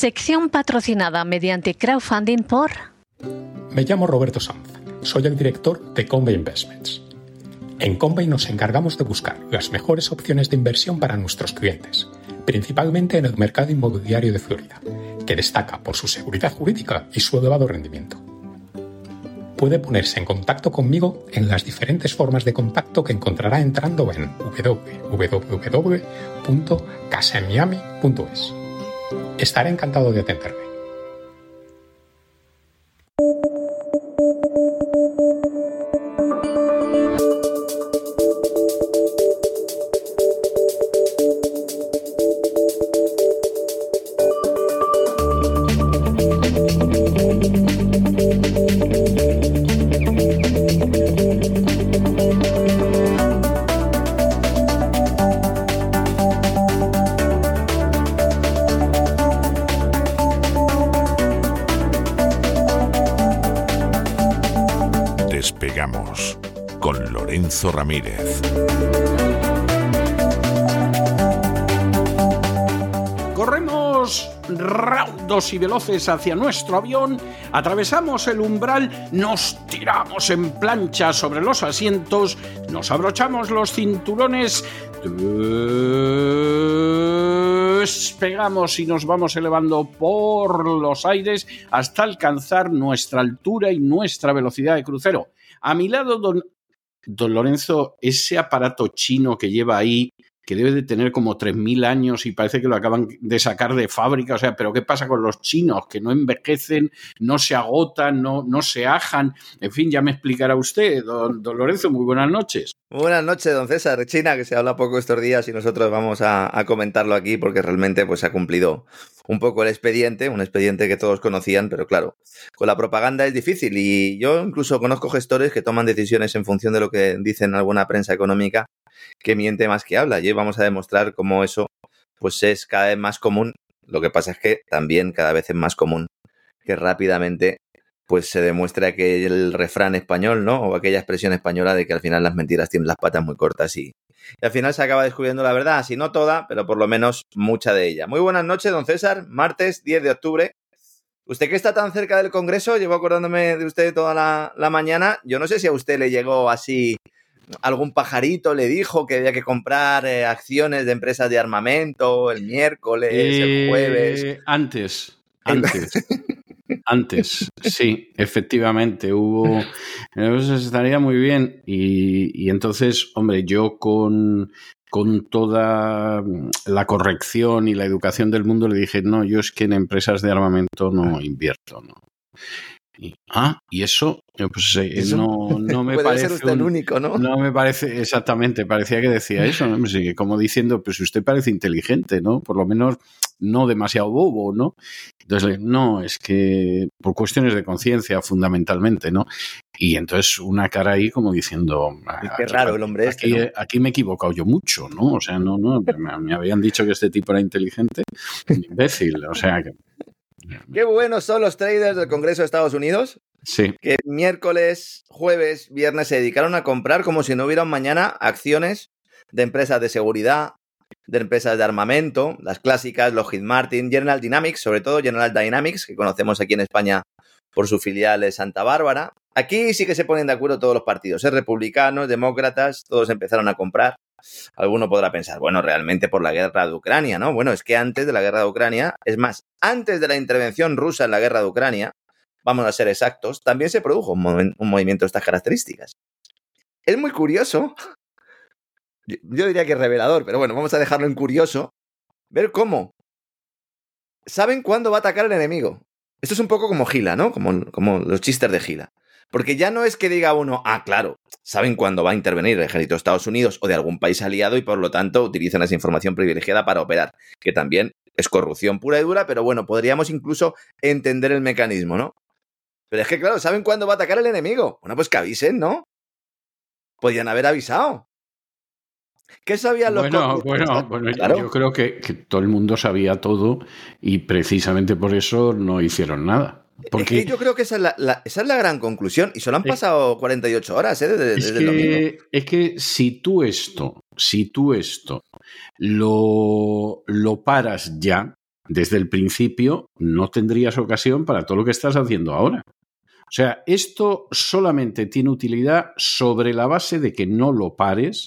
Sección patrocinada mediante crowdfunding por... Me llamo Roberto Sanz, soy el director de Convey Investments. En Convey nos encargamos de buscar las mejores opciones de inversión para nuestros clientes, principalmente en el mercado inmobiliario de Florida, que destaca por su seguridad jurídica y su elevado rendimiento. Puede ponerse en contacto conmigo en las diferentes formas de contacto que encontrará entrando en www.casamiami.es. Estaré encantado de atenderle. Y veloces hacia nuestro avión, atravesamos el umbral, nos tiramos en plancha sobre los asientos, nos abrochamos los cinturones, despegamos y nos vamos elevando por los aires hasta alcanzar nuestra altura y nuestra velocidad de crucero. A mi lado, don, don Lorenzo, ese aparato chino que lleva ahí, que debe de tener como 3.000 años y parece que lo acaban de sacar de fábrica. O sea, pero ¿qué pasa con los chinos? Que no envejecen, no se agotan, no, no se ajan. En fin, ya me explicará usted, don, Lorenzo. Muy buenas noches. Buenas noches, don César. China, que se habla poco estos días y nosotros vamos a, a comentarlo aquí porque realmente pues, ha cumplido un poco el expediente, un expediente que todos conocían, pero claro, con la propaganda es difícil y yo incluso conozco gestores que toman decisiones en función de lo que dicen alguna prensa económica que miente más que habla. Y vamos a demostrar cómo eso pues es cada vez más común. Lo que pasa es que también cada vez es más común que rápidamente pues se demuestra que el refrán español, ¿no? O aquella expresión española de que al final las mentiras tienen las patas muy cortas y, y al final se acaba descubriendo la verdad, si no toda, pero por lo menos mucha de ella. Muy buenas noches, don César. Martes 10 de octubre. Usted que está tan cerca del Congreso, llevo acordándome de usted toda la, la mañana. Yo no sé si a usted le llegó así algún pajarito le dijo que había que comprar eh, acciones de empresas de armamento el miércoles, el jueves. Eh, Antes, antes. Antes, sí, efectivamente, hubo. Eso estaría muy bien. Y, y entonces, hombre, yo con, con toda la corrección y la educación del mundo le dije, no, yo es que en empresas de armamento no invierto, ¿no? Ah, y eso, eh, pues eh, Eso no, no me Puede parece. ser usted el único, ¿no? no me parece exactamente, parecía que decía eso, ¿no? Sí, que como diciendo, pues usted parece inteligente, ¿no? Por lo menos no demasiado bobo, ¿no? Entonces, no, es que por cuestiones de conciencia fundamentalmente, ¿no? Y entonces una cara ahí como diciendo... Y qué raro el hombre este, aquí, ¿no? aquí me he equivocado yo mucho, ¿no? O sea, no, no, me, me habían dicho que este tipo era inteligente, imbécil, o sea, que... Qué buenos son los traders del Congreso de Estados Unidos, Sí, que miércoles, jueves, viernes se dedicaron a comprar como si no hubiera un mañana acciones de empresas de seguridad, de empresas de armamento, las clásicas, Lockheed Martin, General Dynamics, sobre todo General Dynamics, que conocemos aquí en España por su filial de Santa Bárbara. Aquí sí que se ponen de acuerdo todos los partidos, ¿eh? republicanos, demócratas, todos empezaron a comprar. Alguno podrá pensar, bueno, realmente por la guerra de Ucrania, ¿no? Bueno, es que antes de la guerra de Ucrania, es más, antes de la intervención rusa en la guerra de Ucrania, vamos a ser exactos, también se produjo un, movimiento de estas características. Es muy curioso, yo yo diría que es revelador, pero bueno, vamos a dejarlo en curioso, ver cómo saben cuándo va a atacar el enemigo. Esto es un poco como Gila, ¿no? Como, como los chistes de Gila. Porque ya no es que diga uno, ah, claro, saben cuándo va a intervenir el ejército de Estados Unidos o de algún país aliado y por lo tanto utilizan esa información privilegiada para operar, que también es corrupción pura y dura, pero bueno, podríamos incluso entender el mecanismo, ¿no? Pero es que, claro, saben cuándo va a atacar el enemigo. Bueno, pues que avisen, ¿no? Podían haber avisado. ¿Qué sabían los Bueno, bueno, bueno, yo- Claro. yo creo que, que todo el mundo sabía todo y precisamente por eso no hicieron nada. Es Porque que yo creo que esa es la, la- esa es la gran conclusión. Y solo han Es- pasado 48 horas, ¿eh? Desde, es desde el domingo. que, es que si tú esto, si tú esto lo, lo paras ya, desde el principio no tendrías ocasión para todo lo que estás haciendo ahora. O sea, esto solamente tiene utilidad sobre la base de que no lo pares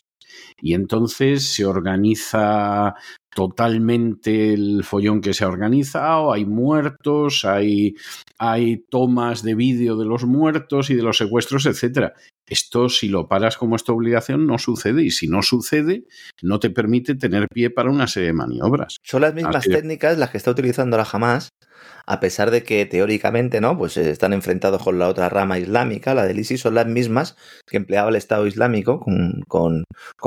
y entonces se organiza totalmente el follón que se ha organizado, hay muertos, hay, hay tomas de vídeo de los muertos y de los secuestros, etcétera. Esto, si lo paras como esta obligación, no sucede. Y si no sucede, no te permite tener pie para una serie de maniobras. Son las mismas técnicas las que está utilizando la Hamas a pesar de que teóricamente no, pues eh, están enfrentados con la otra rama islámica, la del ISIS, son las mismas que empleaba el Estado Islámico con, con,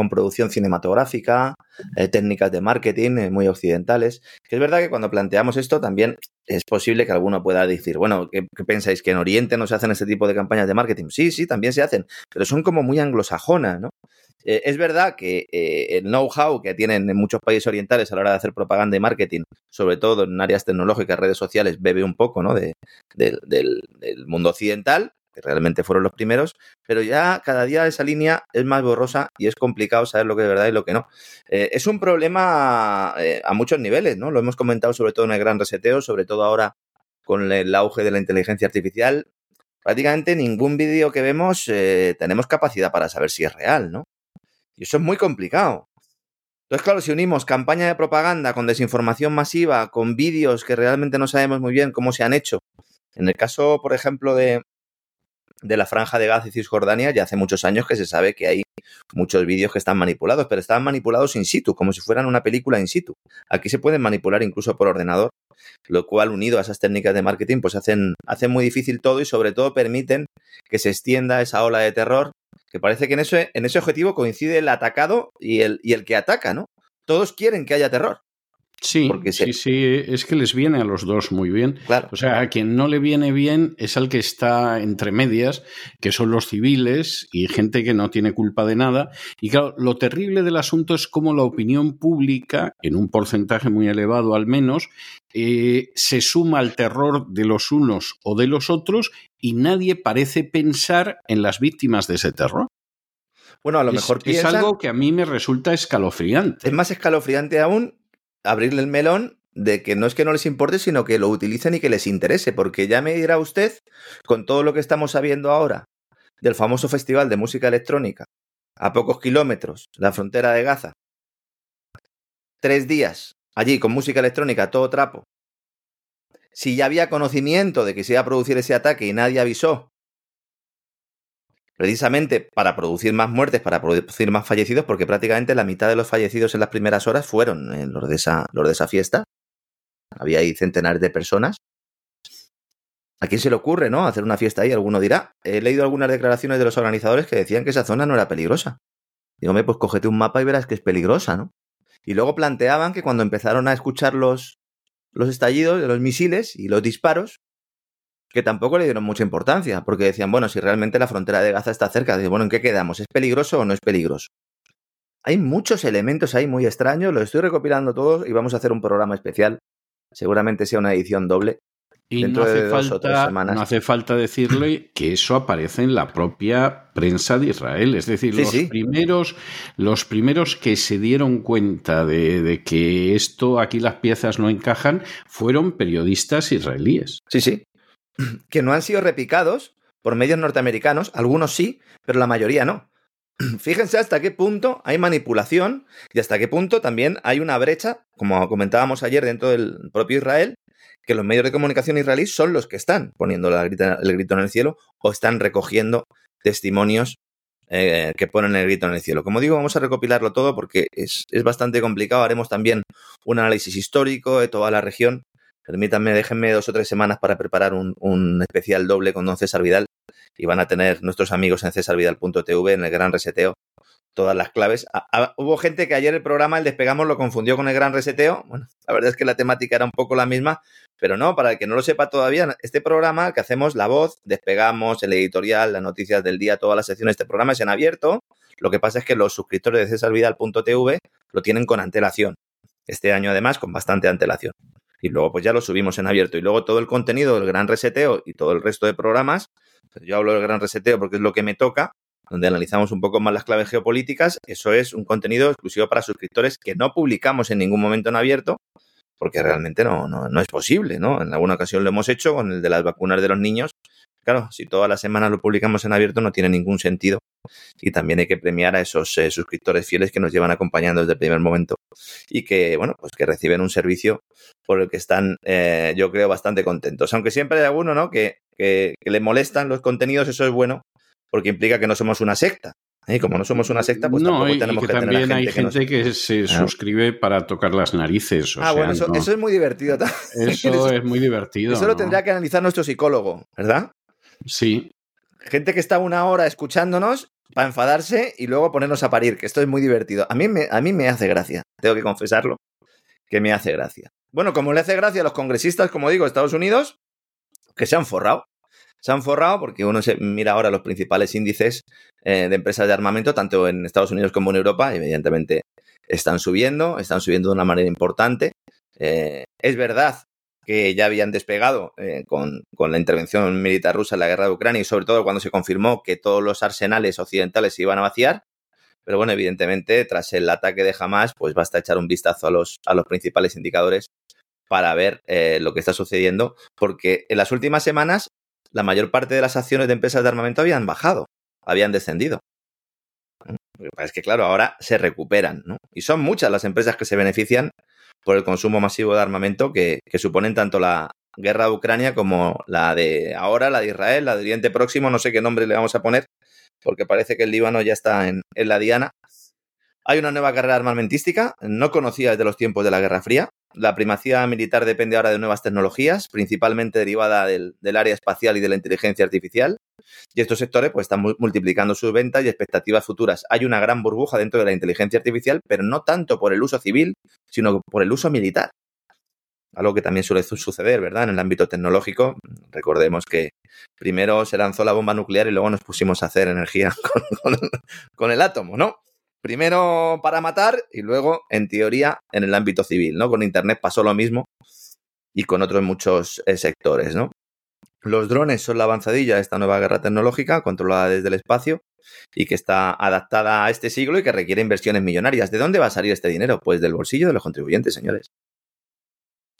producción cinematográfica, eh, técnicas de marketing eh, muy occidentales. Que es verdad que cuando planteamos esto también es posible que alguno pueda decir, bueno, ¿qué, pensáis? ¿Que en Oriente no se hacen este tipo de campañas de marketing? Sí, sí, también se hacen, pero son como muy anglosajonas, ¿no? Eh, es verdad que el know-how que tienen en muchos países orientales a la hora de hacer propaganda y marketing, sobre todo en áreas tecnológicas, redes sociales, bebe un poco ¿no? de, del, mundo occidental, que realmente fueron los primeros, pero ya cada día esa línea es más borrosa y es complicado saber lo que es verdad y lo que no. Eh, es un problema a muchos niveles, ¿no? Lo hemos comentado sobre todo en el gran reseteo, sobre todo ahora con el auge de la inteligencia artificial. Prácticamente ningún vídeo que vemos tenemos capacidad para saber si es real, ¿no? Y eso es muy complicado. Entonces, claro, si unimos campaña de propaganda con desinformación masiva, con vídeos que realmente no sabemos muy bien cómo se han hecho. En el caso, por ejemplo, de, de la franja de Gaza y Cisjordania, ya hace muchos años que se sabe que hay muchos vídeos que están manipulados, pero están manipulados in situ, como si fueran una película in situ. Aquí se pueden manipular incluso por ordenador, lo cual unido a esas técnicas de marketing, pues hacen, hacen muy difícil todo y sobre todo permiten que se extienda esa ola de terror que parece que en ese, en ese objetivo coincide el atacado y el, y el que ataca, ¿no? Todos quieren que haya terror. Sí, sí, sí, es que les viene a los dos muy bien. Claro. O sea, a quien no le viene bien es al que está entre medias, que son los civiles y gente que no tiene culpa de nada. Y claro, lo terrible del asunto es cómo la opinión pública, en un porcentaje muy elevado al menos, eh, se suma al terror de los unos o de los otros y nadie parece pensar en las víctimas de ese terror. Bueno, a lo mejor es algo que a mí me resulta escalofriante. Es más escalofriante aún abrirle el melón de que no es que no les importe, sino que lo utilicen y que les interese, porque ya me dirá usted, con todo lo que estamos sabiendo ahora del famoso festival de música electrónica, a pocos kilómetros, la frontera de Gaza, tres días allí con música electrónica, todo trapo, si ya había conocimiento de que se iba a producir ese ataque y nadie avisó, precisamente para producir más muertes, para producir más fallecidos, porque prácticamente la mitad de los fallecidos en las primeras horas fueron eh, los, de esa, los de esa fiesta. Había ahí centenares de personas. ¿A quién se le ocurre, no? Hacer una fiesta ahí, alguno dirá. He leído algunas declaraciones de los organizadores que decían que esa zona no era peligrosa. Dígame, pues cógete un mapa y verás que es peligrosa, ¿no? Y luego planteaban que cuando empezaron a escuchar los, los estallidos de los misiles y los disparos, que tampoco le dieron mucha importancia, porque decían, bueno, si realmente la frontera de Gaza está cerca, bueno, ¿en qué quedamos? ¿Es peligroso o no es peligroso? Hay muchos elementos ahí muy extraños, los estoy recopilando todos y vamos a hacer un programa especial. Seguramente sea una edición doble. Y no hace, falta, no hace falta decirle que eso aparece en la propia prensa de Israel. Es decir, los, Primeros, los primeros que se dieron cuenta de, de, que esto, aquí las piezas no encajan, fueron periodistas israelíes. Sí, sí. que no han sido repicados por medios norteamericanos, algunos sí, pero la mayoría no. Fíjense hasta qué punto hay manipulación y hasta qué punto también hay una brecha, como comentábamos ayer dentro del propio Israel, que los medios de comunicación israelíes son los que están poniendo el grito en el cielo o están recogiendo testimonios eh, que ponen el grito en el cielo. Como digo, vamos a recopilarlo todo porque es, es, bastante complicado. Haremos también un análisis histórico de toda la región Permítanme, déjenme dos o tres semanas para preparar un, especial doble con don César Vidal y van a tener nuestros amigos en cesarvidal.tv en el gran reseteo todas las claves. hubo gente que ayer el programa, el Despegamos, lo confundió con el gran reseteo. Bueno, la verdad es que la temática era un poco la misma, pero no, para el que no lo sepa todavía, este programa que hacemos, la voz, Despegamos, el editorial, las noticias del día, todas las secciones de este programa se han abierto. Lo que pasa es que los suscriptores de cesarvidal.tv lo tienen con antelación. Este año, además, con bastante antelación y luego pues ya lo subimos en abierto. Y luego todo el contenido del gran reseteo y todo el resto de programas, pues, yo hablo del gran reseteo porque es lo que me toca, donde analizamos un poco más las claves geopolíticas, eso es un contenido exclusivo para suscriptores que no publicamos en ningún momento en abierto, porque realmente no, no, no es posible, ¿no? En alguna ocasión lo hemos hecho con el de las vacunas de los niños. Claro, si todas las semanas lo publicamos en abierto no tiene ningún sentido y también hay que premiar a esos eh, suscriptores fieles que nos llevan acompañando desde el primer momento y que, bueno, pues que reciben un servicio por el que están, eh, yo creo, bastante contentos. Aunque siempre hay alguno, ¿no? Que, que, que le molestan los contenidos, eso es bueno porque implica que no somos una secta. Y como no somos una secta, pues no, tampoco y tenemos que que tener también a hay gente, gente que, se Claro. suscribe para tocar las narices. o ah, sea, bueno, eso, no- eso es muy divertido. también. eso es muy divertido. Eso lo ¿no? tendría que analizar nuestro psicólogo, ¿verdad? Sí, Gente que está una hora escuchándonos para enfadarse y luego ponernos a parir, que esto es muy divertido. A mí me, a mí me hace gracia, tengo que confesarlo, que me hace gracia. Bueno, como le hace gracia a los congresistas, como digo, Estados Unidos, que se han forrado. Se han forrado porque uno se mira ahora los principales índices eh, de empresas de armamento, tanto en Estados Unidos como en Europa, evidentemente están subiendo, están subiendo de una manera importante. Eh, es verdad que ya habían despegado eh, con, con la intervención militar rusa en la guerra de Ucrania y sobre todo cuando se confirmó que todos los arsenales occidentales se iban a vaciar. Pero bueno, evidentemente, tras el ataque de Hamas, pues basta echar un vistazo a los, a los principales indicadores para ver eh, lo que está sucediendo, porque en las últimas semanas la mayor parte de las acciones de empresas de armamento habían bajado, habían descendido. Es que, claro, ahora se recuperan, ¿no? Y son muchas las empresas que se benefician por el consumo masivo de armamento que, suponen tanto la guerra de Ucrania como la de ahora, la de Israel, la de Oriente Próximo, no sé qué nombre le vamos a poner, porque parece que el Líbano ya está en, en la diana. Hay una nueva carrera armamentística, no conocida desde los tiempos de la Guerra Fría. La primacía militar depende ahora de nuevas tecnologías, principalmente derivada del, área espacial y de la inteligencia artificial. Y estos sectores pues, están mu- multiplicando sus ventas y expectativas futuras. Hay una gran burbuja dentro de la inteligencia artificial, pero no tanto por el uso civil, sino por el uso militar. Algo que también suele su- suceder, ¿verdad? En el ámbito tecnológico. Recordemos que primero se lanzó la bomba nuclear y luego nos pusimos a hacer energía con el átomo, ¿no? Primero para matar y luego, en teoría, en el ámbito civil, ¿no? Con Internet pasó lo mismo y con otros muchos eh, sectores, ¿no? Los drones son la avanzadilla de esta nueva guerra tecnológica controlada desde el espacio y que está adaptada a este siglo y que requiere inversiones millonarias. ¿De dónde va a salir este dinero? Pues del bolsillo de los contribuyentes, señores.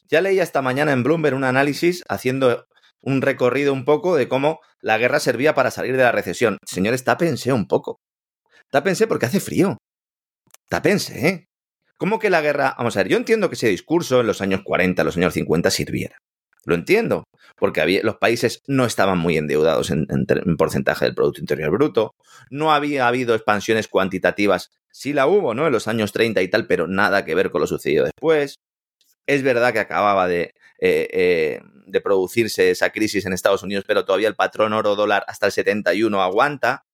Ya leía esta mañana en Bloomberg un análisis haciendo un recorrido un poco de cómo la guerra servía para salir de la recesión. Señores, tápense un poco. Tápense porque hace frío. Tápense, ¿eh? ¿Cómo que la guerra... Vamos a ver, yo entiendo que ese discurso en los años 40, los años 50 sirviera. Lo entiendo, porque había, los países no estaban muy endeudados en, porcentaje del Producto Interior Bruto, no había habido expansiones cuantitativas, sí la hubo, ¿no? En los años 30 y tal, pero nada que ver con lo sucedido después. Es verdad que acababa de, eh, eh, de producirse esa crisis en Estados Unidos, pero todavía el patrón oro-dólar hasta el 71 aguanta.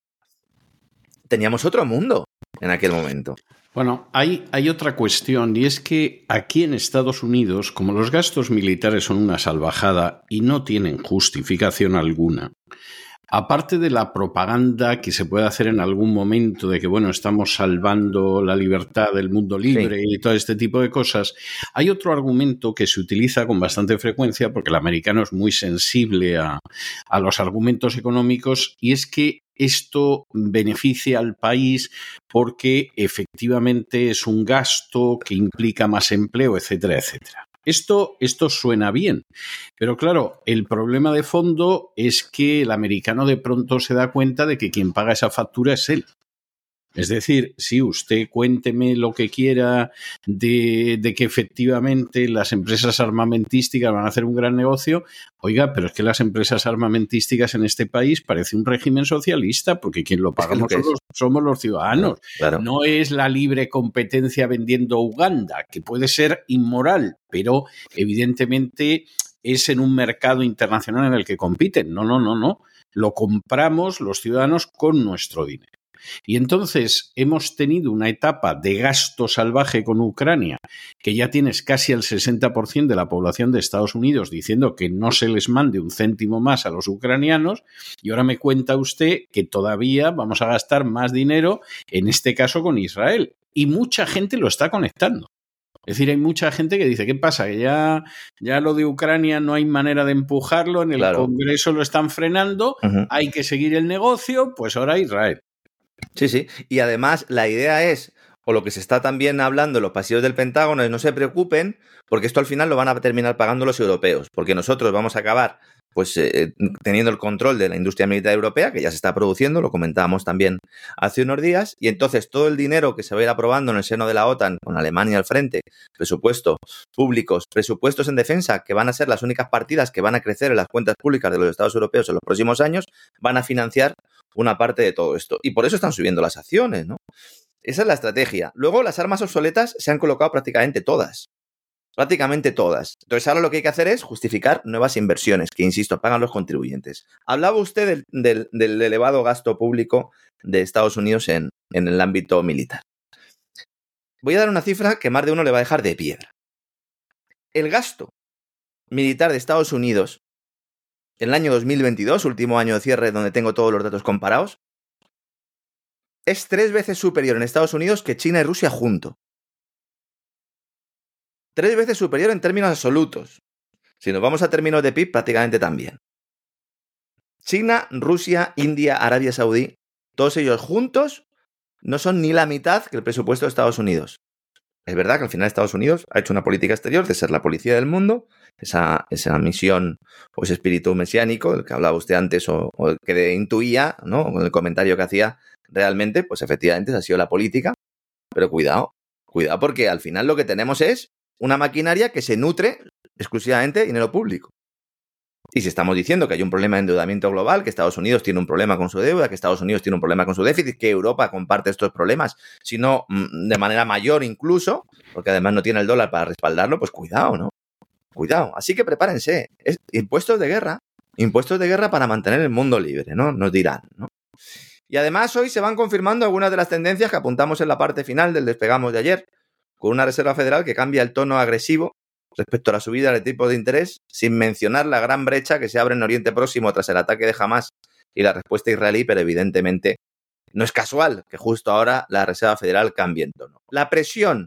Teníamos otro mundo en aquel momento. Bueno, hay, hay otra cuestión y es que aquí en Estados Unidos, como los gastos militares son una salvajada y no tienen justificación alguna, aparte de la propaganda que se puede hacer en algún momento de que, bueno, estamos salvando la libertad del mundo libre y todo este tipo de cosas, hay otro argumento que se utiliza con bastante frecuencia porque el americano es muy sensible a, a los argumentos económicos y es que esto beneficia al país porque efectivamente es un gasto que implica más empleo, etcétera, etcétera. Esto, esto suena bien, pero claro, el problema de fondo es que el americano de pronto se da cuenta de que quien paga esa factura es él. Es decir, si usted cuénteme lo que quiera de, de, que efectivamente las empresas armamentísticas van a hacer un gran negocio, oiga, pero es que las empresas armamentísticas en este país parece un régimen socialista, porque quien lo paga es que somos, somos, los ciudadanos. Claro. No es la libre competencia vendiendo Uganda, que puede ser inmoral, pero evidentemente es en un mercado internacional en el que compiten. No, no, no, no. Lo compramos los ciudadanos con nuestro dinero. Y entonces hemos tenido una etapa de gasto salvaje con Ucrania, que ya tienes casi el 60% de la población de Estados Unidos diciendo que no se les mande un céntimo más a los ucranianos, y ahora me cuenta usted que todavía vamos a gastar más dinero, en este caso con Israel. Y mucha gente lo está conectando. Es decir, hay mucha gente que dice, ¿qué pasa? Que ya, ya lo de Ucrania no hay manera de empujarlo, en el claro. Congreso lo están frenando, uh -huh. hay que seguir el negocio, pues ahora Israel. Sí, sí. Y además la idea es, o lo que se está también hablando en los pasillos del Pentágono es no se preocupen, porque esto al final lo van a terminar pagando los europeos, porque nosotros vamos a acabar pues eh, teniendo el control de la industria militar europea, que ya se está produciendo, lo comentábamos también hace unos días, y entonces todo el dinero que se va a ir aprobando en el seno de la OTAN, con Alemania al frente, presupuestos públicos, presupuestos en defensa, que van a ser las únicas partidas que van a crecer en las cuentas públicas de los Estados europeos en los próximos años, van a financiar una parte de todo esto. Y por eso están subiendo las acciones, ¿no? Esa es la estrategia. Luego las armas obsoletas se han colocado prácticamente todas. Prácticamente todas. Entonces ahora lo que hay que hacer es justificar nuevas inversiones, que insisto, pagan los contribuyentes. Hablaba usted del, elevado gasto público de Estados Unidos en, en el ámbito militar. Voy a dar una cifra que más de uno le va a dejar de piedra. El gasto militar de Estados Unidos en el año 2022, último año de cierre donde tengo todos los datos comparados, es tres veces superior en Estados Unidos que China y Rusia junto. Tres veces superior en términos absolutos. Si nos vamos a términos de PIB, prácticamente también. China, Rusia, India, Arabia Saudí, todos ellos juntos no son ni la mitad que el presupuesto de Estados Unidos. Es verdad que al final Estados Unidos ha hecho una política exterior de ser la policía del mundo, esa, esa misión o ese espíritu mesiánico del que hablaba usted antes o, o que intuía, ¿no? Con el comentario que hacía realmente, pues efectivamente esa ha sido la política. Pero cuidado, cuidado porque al final lo que tenemos es una maquinaria que se nutre exclusivamente de dinero público. Y si estamos diciendo que hay un problema de endeudamiento global, que Estados Unidos tiene un problema con su deuda, que Estados Unidos tiene un problema con su déficit, que Europa comparte estos problemas, sino mm, de manera mayor incluso, porque además no tiene el dólar para respaldarlo, pues cuidado, ¿no? Cuidado. Así que prepárense. impuestos de guerra, impuestos de guerra para mantener el mundo libre, ¿no? Nos dirán, ¿no? Y además hoy se van confirmando algunas de las tendencias que apuntamos en la parte final del despegamos de ayer, con una Reserva Federal que cambia el tono agresivo respecto a la subida del tipo de interés, sin mencionar la gran brecha que se abre en Oriente Próximo tras el ataque de Hamas y la respuesta israelí, pero evidentemente no es casual que justo ahora la Reserva Federal cambie en tono. La presión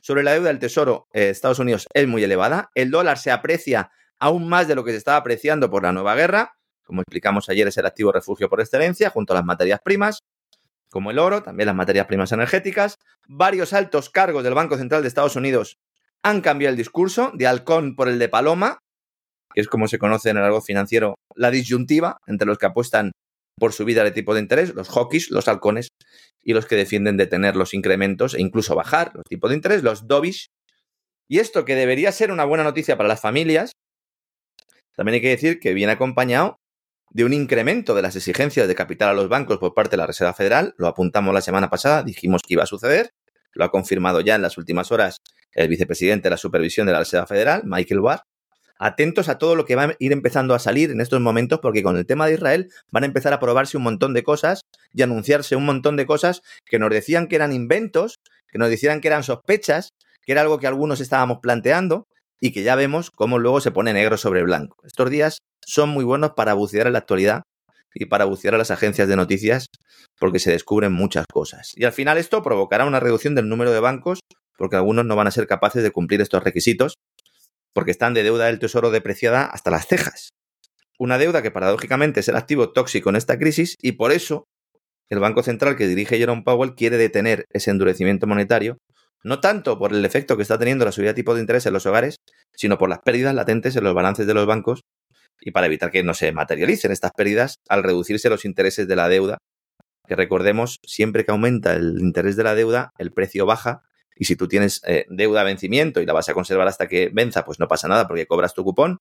sobre la deuda del Tesoro de Estados Unidos es muy elevada, el dólar se aprecia aún más de lo que se estaba apreciando por la nueva guerra, como explicamos ayer es el activo refugio por excelencia, junto a las materias primas, como el oro, también las materias primas energéticas. Varios altos cargos del Banco Central de Estados Unidos han cambiado el discurso de halcón por el de paloma, que es como se conoce en el algo financiero la disyuntiva entre los que apuestan por subida de tipo de interés, los hawkies, los halcones, y los que defienden detener los incrementos e incluso bajar los tipos de interés, los dovish. Y esto que debería ser una buena noticia para las familias, también hay que decir que viene acompañado de un incremento de las exigencias de capital a los bancos por parte de la Reserva Federal. Lo apuntamos la semana pasada, dijimos que iba a suceder. Lo ha confirmado ya en las últimas horas el vicepresidente de la supervisión de la Reserva Federal, Michael Barr. Atentos a todo lo que va a ir empezando a salir en estos momentos, porque con el tema de Israel van a empezar a probarse un montón de cosas y anunciarse un montón de cosas que nos decían que eran inventos, que nos decían que eran sospechas, que era algo que algunos estábamos planteando y que ya vemos cómo luego se pone negro sobre blanco. Estos días son muy buenos para bucear en la actualidad y para bucear a las agencias de noticias porque se descubren muchas cosas. Y al final esto provocará una reducción del número de bancos porque algunos no van a ser capaces de cumplir estos requisitos porque están de deuda del tesoro depreciada hasta las cejas. Una deuda que paradójicamente es el activo tóxico en esta crisis y por eso el Banco Central que dirige Jerome Powell quiere detener ese endurecimiento monetario, no tanto por el efecto que está teniendo la subida de tipo de interés en los hogares, sino por las pérdidas latentes en los balances de los bancos y para evitar que no se materialicen estas pérdidas al reducirse los intereses de la deuda, que recordemos, siempre que aumenta el interés de la deuda, el precio baja y si tú tienes eh, deuda vencimiento y la vas a conservar hasta que venza, pues no pasa nada porque cobras tu cupón,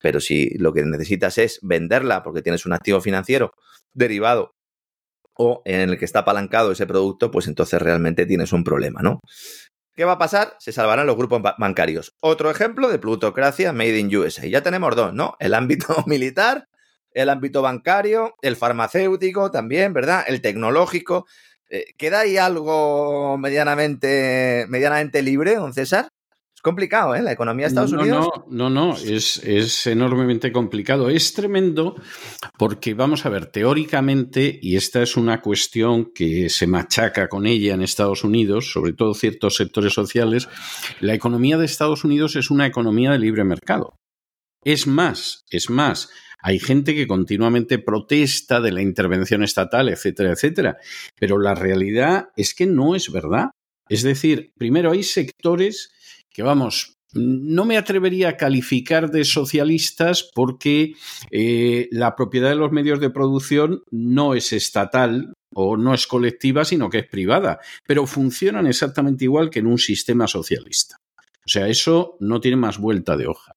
pero si lo que necesitas es venderla porque tienes un activo financiero derivado o en el que está apalancado ese producto, pues entonces realmente tienes un problema, ¿no? ¿Qué va a pasar? Se salvarán los grupos bancarios. Otro ejemplo de plutocracia made in USA. Ya tenemos dos, ¿no? El ámbito militar, el ámbito bancario, el farmacéutico también, ¿verdad? El tecnológico. Eh, ¿Queda ahí algo medianamente, medianamente libre, don César? Es complicado, ¿eh? La economía de Estados Unidos. No, no, no, es, es enormemente complicado. Es tremendo porque, vamos a ver, teóricamente, y esta es una cuestión que se machaca con ella en Estados Unidos, sobre todo ciertos sectores sociales, la economía de Estados Unidos es una economía de libre mercado. Es más, es más, hay gente que continuamente protesta de la intervención estatal, etcétera, etcétera. Pero la realidad es que no es verdad. Es decir, primero hay sectores que, vamos, no me atrevería a calificar de socialistas porque eh, la propiedad de los medios de producción no es estatal o no es colectiva, sino que es privada, pero funcionan exactamente igual que en un sistema socialista. O sea, eso no tiene más vuelta de hoja.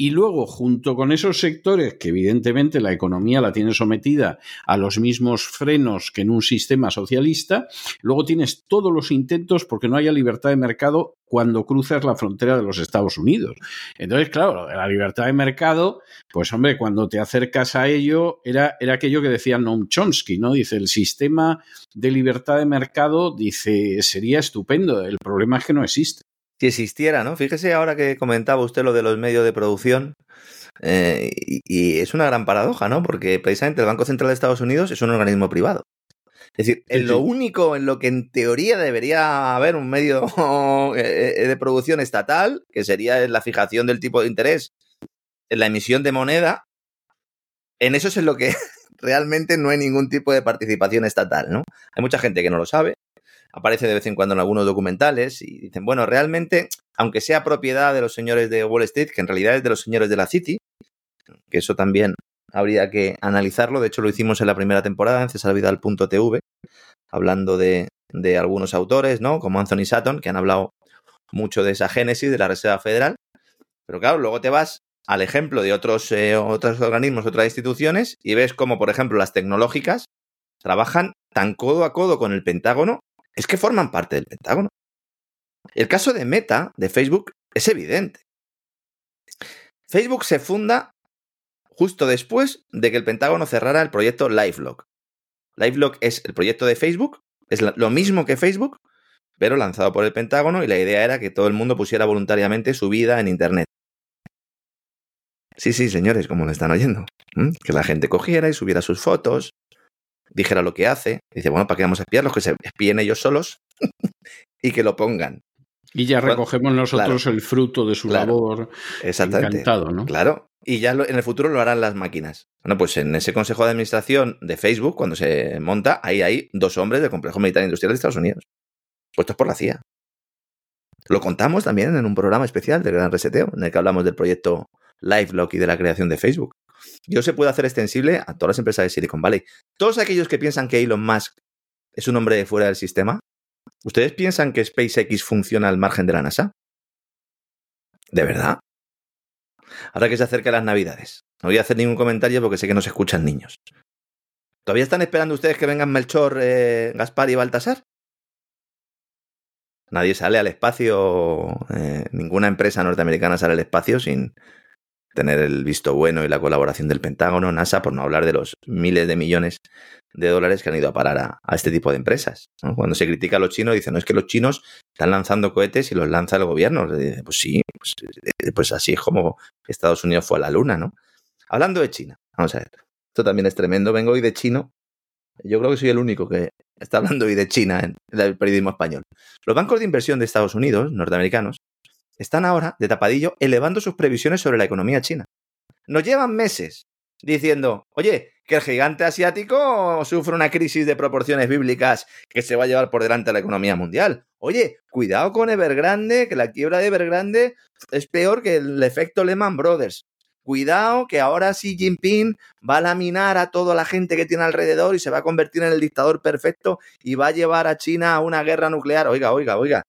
Y luego, junto con esos sectores que evidentemente la economía la tiene sometida a los mismos frenos que en un sistema socialista, luego tienes todos los intentos porque no haya libertad de mercado cuando cruzas la frontera de los Estados Unidos. Entonces, claro, la libertad de mercado, pues hombre, cuando te acercas a ello, era, era aquello que decía Noam Chomsky, ¿no? Dice, el sistema de libertad de mercado, dice, sería estupendo, el problema es que no existe si existiera, ¿no? Fíjese ahora que comentaba usted lo de los medios de producción, eh, y, es una gran paradoja, ¿no? Porque precisamente el Banco Central de Estados Unidos es un organismo privado. Es decir, en lo único en lo que en teoría debería haber un medio eh, eh, de producción estatal, que sería la fijación del tipo de interés en la emisión de moneda, en eso es en lo que realmente no hay ningún tipo de participación estatal, ¿no? Hay mucha gente que no lo sabe, aparece de vez en cuando en algunos documentales y dicen, bueno, realmente, aunque sea propiedad de los señores de Wall Street, que en realidad es de los señores de la City, que eso también habría que analizarlo, de hecho lo hicimos en la primera temporada en cesarvidal.tv, hablando de, de algunos autores, ¿no? Como Anthony Sutton, que han hablado mucho de esa génesis de la Reserva Federal, pero claro, luego te vas al ejemplo de otros, eh, otros organismos, otras instituciones, y ves como, por ejemplo, las tecnológicas trabajan tan codo a codo con el Pentágono es que forman parte del Pentágono. El caso de Meta, de Facebook, es evidente. Facebook se funda justo después de que el Pentágono cerrara el proyecto LifeLock. LifeLock es el proyecto de Facebook, es lo mismo que Facebook, pero lanzado por el Pentágono y la idea era que todo el mundo pusiera voluntariamente su vida en Internet. Sí, sí, señores, como lo están oyendo. Que la gente cogiera y subiera sus fotos, dijera lo que hace. dice, bueno, ¿para qué vamos a espiar? Los que se espíen ellos solos y que lo pongan. Y ya recogemos nosotros el fruto de su labor. Exactamente. Encantado, ¿no? Claro. Y ya en el futuro lo harán las máquinas. Bueno, pues en ese consejo de administración de Facebook, cuando se monta, ahí hay dos hombres del complejo militar industrial de Estados Unidos, puestos por la CIA. Lo contamos también en un programa especial del Gran Reseteo, en el que hablamos del proyecto LifeLock y de la creación de Facebook yo se puede hacer extensible a todas las empresas de Silicon Valley. Todos aquellos que piensan que Elon Musk es un hombre de fuera del sistema, ¿ustedes piensan que SpaceX funciona al margen de la NASA? ¿De verdad? Ahora que se acercan las Navidades, no voy a hacer ningún comentario porque sé que no se escuchan niños. ¿Todavía están esperando ustedes que vengan Melchor, eh, Gaspar y Baltasar? Nadie sale al espacio, eh, ninguna empresa norteamericana sale al espacio sin, tener el visto bueno y la colaboración del Pentágono, NASA, por no hablar de los miles de millones de dólares que han ido a parar a, este tipo de empresas. Cuando se critica a los chinos, dicen, no es que los chinos están lanzando cohetes y los lanza el gobierno. pues sí, pues, eh, pues, así es como Estados Unidos fue a la luna, ¿no? Hablando de China, vamos a ver. Esto también es tremendo. Vengo hoy de chino. Yo creo que soy el único que está hablando hoy de China en el periodismo español. Los bancos de inversión de Estados Unidos, norteamericanos, están ahora, de tapadillo, elevando sus previsiones sobre la economía china. Nos llevan meses diciendo, oye, que el gigante asiático sufre una crisis de proporciones bíblicas que se va a llevar por delante a la economía mundial. Oye, cuidado con Evergrande, que la quiebra de Evergrande es peor que el efecto Lehman Brothers. Cuidado que ahora Xi Jinping va a laminar a toda la gente que tiene alrededor y se va a convertir en el dictador perfecto y va a llevar a China a una guerra nuclear. Oiga, oiga, oiga.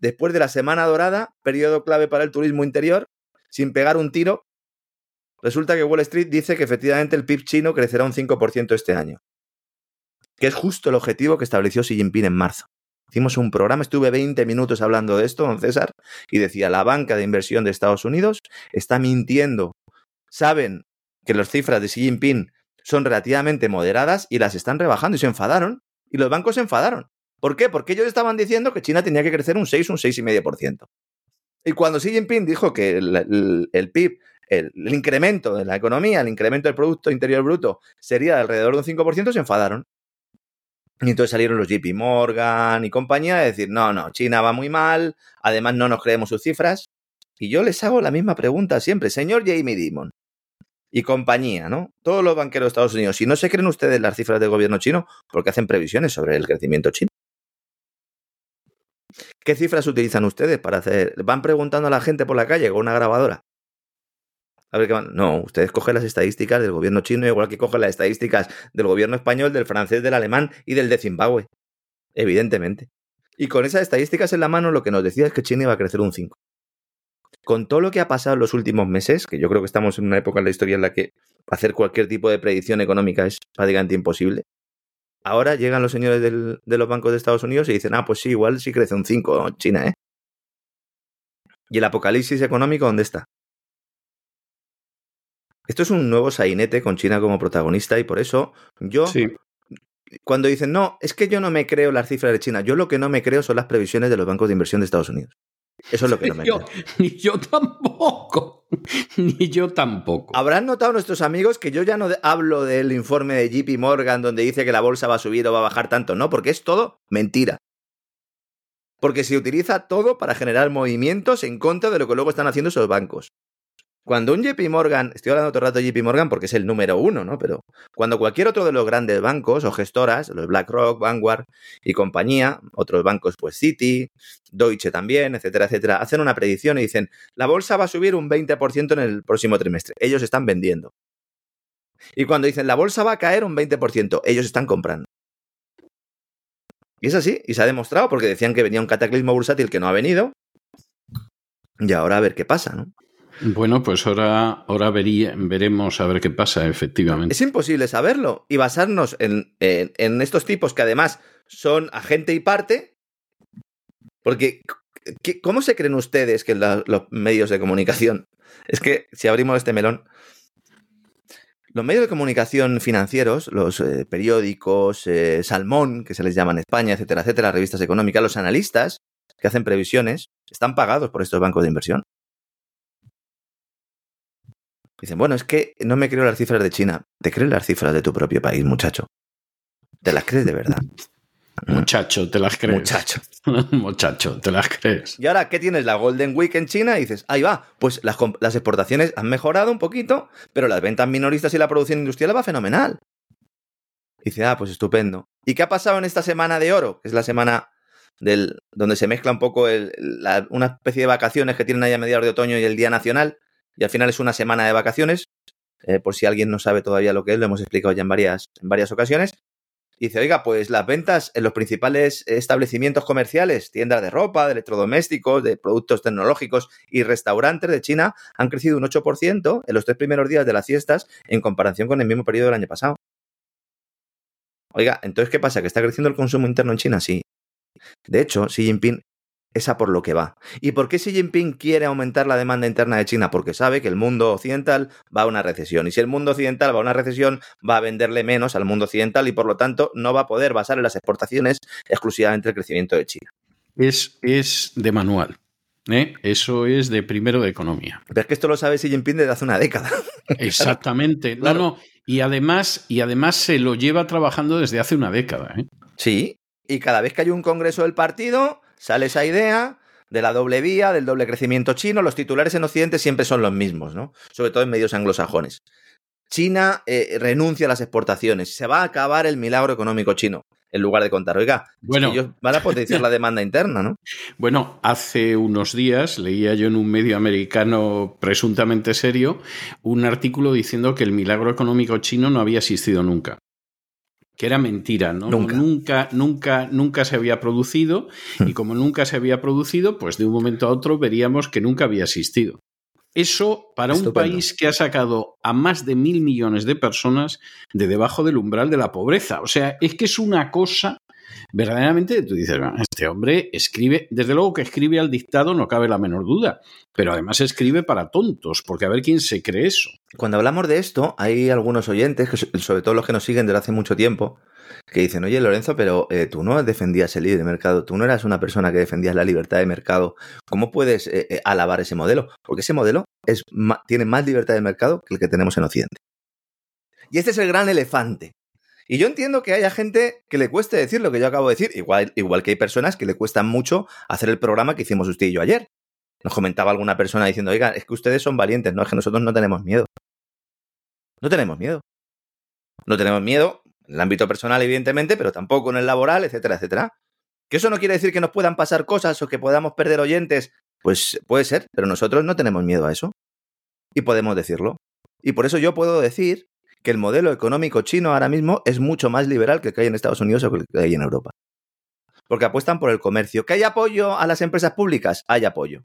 Después de la Semana Dorada, periodo clave para el turismo interior, sin pegar un tiro, resulta que Wall Street dice que efectivamente el PIB chino crecerá un 5% este año, que es justo el objetivo que estableció Xi Jinping en marzo. Hicimos un programa, estuve 20 minutos hablando de esto, don César, y decía, la banca de inversión de Estados Unidos está mintiendo. Saben que las cifras de Xi Jinping son relativamente moderadas y las están rebajando y se enfadaron. Y los bancos se enfadaron. ¿Por qué? Porque ellos estaban diciendo que China tenía que crecer un 6, un 6,5%. Y cuando Xi Jinping dijo que el, PIB, el, incremento de la economía, el incremento del Producto Interior Bruto sería de alrededor de un 5%, se enfadaron. Y entonces salieron los JP Morgan y compañía a decir, no, no, China va muy mal, además no nos creemos sus cifras. Y yo les hago la misma pregunta siempre, señor Jamie Dimon y compañía, ¿no? Todos los banqueros de Estados Unidos, si no se creen ustedes las cifras del gobierno chino, porque hacen previsiones sobre el crecimiento chino. ¿Qué cifras utilizan ustedes para hacer? ¿Van preguntando a la gente por la calle con una grabadora? A ver qué van. No, ustedes cogen las estadísticas del gobierno chino igual que cogen las estadísticas del gobierno español, del francés, del alemán y del de Zimbabue. Evidentemente. Y con esas estadísticas en la mano lo que nos decía es que China iba a crecer un 5. Con todo lo que ha pasado en los últimos meses, que yo creo que estamos en una época en la historia en la que hacer cualquier tipo de predicción económica es prácticamente imposible, ahora llegan los señores del, de los bancos de Estados Unidos y dicen, ah, pues sí, igual sí crece un 5 China, ¿eh? ¿Y el apocalipsis económico dónde está? Esto es un nuevo sainete con China como protagonista y por eso yo, Sí. cuando dicen, no, es que yo no me creo las cifras de China, yo lo que no me creo son las previsiones de los bancos de inversión de Estados Unidos. Eso es lo que no me Yo- ni yo tampoco. Ni yo tampoco. Habrán notado nuestros amigos que yo ya no hablo del informe de JP Morgan donde dice que la bolsa va a subir o va a bajar tanto, no, porque es todo mentira. Porque se utiliza todo para generar movimientos en contra de lo que luego están haciendo esos bancos. Cuando un JP Morgan, estoy hablando todo el rato de JP Morgan porque es el número uno, ¿no? Pero cuando cualquier otro de los grandes bancos o gestoras, los BlackRock, Vanguard y compañía, otros bancos pues Citi, Deutsche también, etcétera, etcétera, hacen una predicción y dicen, la bolsa va a subir un 20% en el próximo trimestre. Ellos están vendiendo. Y cuando dicen, la bolsa va a caer un 20%, ellos están comprando. Y es así, y se ha demostrado porque decían que venía un cataclismo bursátil que no ha venido. Y ahora a ver qué pasa, ¿no? Bueno, pues ahora, ahora veremos a ver qué pasa, efectivamente. Es imposible saberlo y basarnos en, en- estos tipos que además son agente y parte. Porque, ¿qué- ¿cómo se creen ustedes que los medios de comunicación? Es que si abrimos este melón. Los medios de comunicación financieros, los eh, periódicos, eh, Salmón, que se les llama en España, etcétera, etcétera, revistas económicas, los analistas que hacen previsiones, están pagados por estos bancos de inversión. Dicen, bueno, es que no me creo las cifras de China. ¿Te crees las cifras de tu propio país, muchacho? ¿Te las crees de verdad? Muchacho, te las crees. Muchacho. Muchacho, te las crees. Y ahora, ¿qué tienes? La Golden Week en China y dices, ahí va, pues las, las exportaciones han mejorado un poquito, pero las ventas minoristas y la producción industrial va fenomenal. Y dice, ah, pues estupendo. ¿Y qué ha pasado en esta semana de oro? Que es la semana del, donde se mezcla un poco el- la- una especie de vacaciones que tienen ahí a mediados de otoño y el Día Nacional, y al final es una semana de vacaciones. Eh, por si alguien no sabe todavía lo que es, lo hemos explicado ya en varias, en varias ocasiones. Y dice, oiga, pues las ventas en los principales establecimientos comerciales, tiendas de ropa, de electrodomésticos, de productos tecnológicos y restaurantes de China han crecido un 8% en los tres primeros días de las fiestas en comparación con el mismo periodo del año pasado. Oiga, entonces, ¿qué pasa? ¿Que está creciendo el consumo interno en China? Sí. De hecho, Xi Jinping es a por lo que va. ¿Y por qué Xi Jinping quiere aumentar la demanda interna de China? Porque sabe que el mundo occidental va a una recesión. Y si el mundo occidental va a una recesión, va a venderle menos al mundo occidental y por lo tanto no va a poder basar en las exportaciones exclusivamente el crecimiento de China. Es, es de manual. ¿eh? Eso es de primero de economía. Pero es que esto lo sabe Xi Jinping desde hace una década. Exactamente. Claro. No, no. Y además, y además se lo lleva trabajando desde hace una década. ¿eh? Sí. Y cada vez que hay un congreso del partido, sale esa idea de la doble vía, del doble crecimiento chino. Los titulares en Occidente siempre son los mismos, ¿no? Sobre todo en medios anglosajones. China eh, renuncia a las exportaciones. Se va a acabar el milagro económico chino. En lugar de contar, oiga, Bueno. ellos van a potenciar la demanda interna, ¿no? Bueno, hace unos días leía yo en un medio americano presuntamente serio un artículo diciendo que el milagro económico chino no había existido nunca. Que era mentira, ¿no? Nunca. Nunca, nunca, nunca se había producido. Y como nunca se había producido, pues de un momento a otro veríamos que nunca había existido. Eso para un país que ha sacado a más de mil millones de personas de debajo del umbral de la pobreza. O sea, es que es una cosa verdaderamente tú dices, "Ah, este hombre escribe, desde luego que escribe al dictado, no cabe la menor duda, pero además escribe para tontos, porque a ver quién se cree eso. Cuando hablamos de esto, hay algunos oyentes, sobre todo los que nos siguen desde hace mucho tiempo, que dicen, oye Lorenzo, pero eh, tú no defendías el libre mercado, tú no eras una persona que defendías la libertad de mercado, ¿cómo puedes eh, eh, alabar ese modelo? Porque ese modelo tiene más libertad de mercado que el que tenemos en Occidente. Y este es el gran elefante. Y yo entiendo que haya gente que le cueste decir lo que yo acabo de decir, igual, igual que hay personas que le cuestan mucho hacer el programa que hicimos usted y yo ayer. Nos comentaba alguna persona diciendo, oiga, es que ustedes son valientes, no es que nosotros no tenemos miedo. No tenemos miedo. No tenemos miedo en el ámbito personal, evidentemente, pero tampoco en el laboral, etcétera, etcétera. ¿Que eso no quiere decir que nos puedan pasar cosas o que podamos perder oyentes? Pues puede ser, pero nosotros no tenemos miedo a eso. Y podemos decirlo. Y por eso yo puedo decir que el modelo económico chino ahora mismo es mucho más liberal que el que hay en Estados Unidos o que el que hay en Europa. Porque apuestan por el comercio. ¿Que hay apoyo a las empresas públicas? Hay apoyo.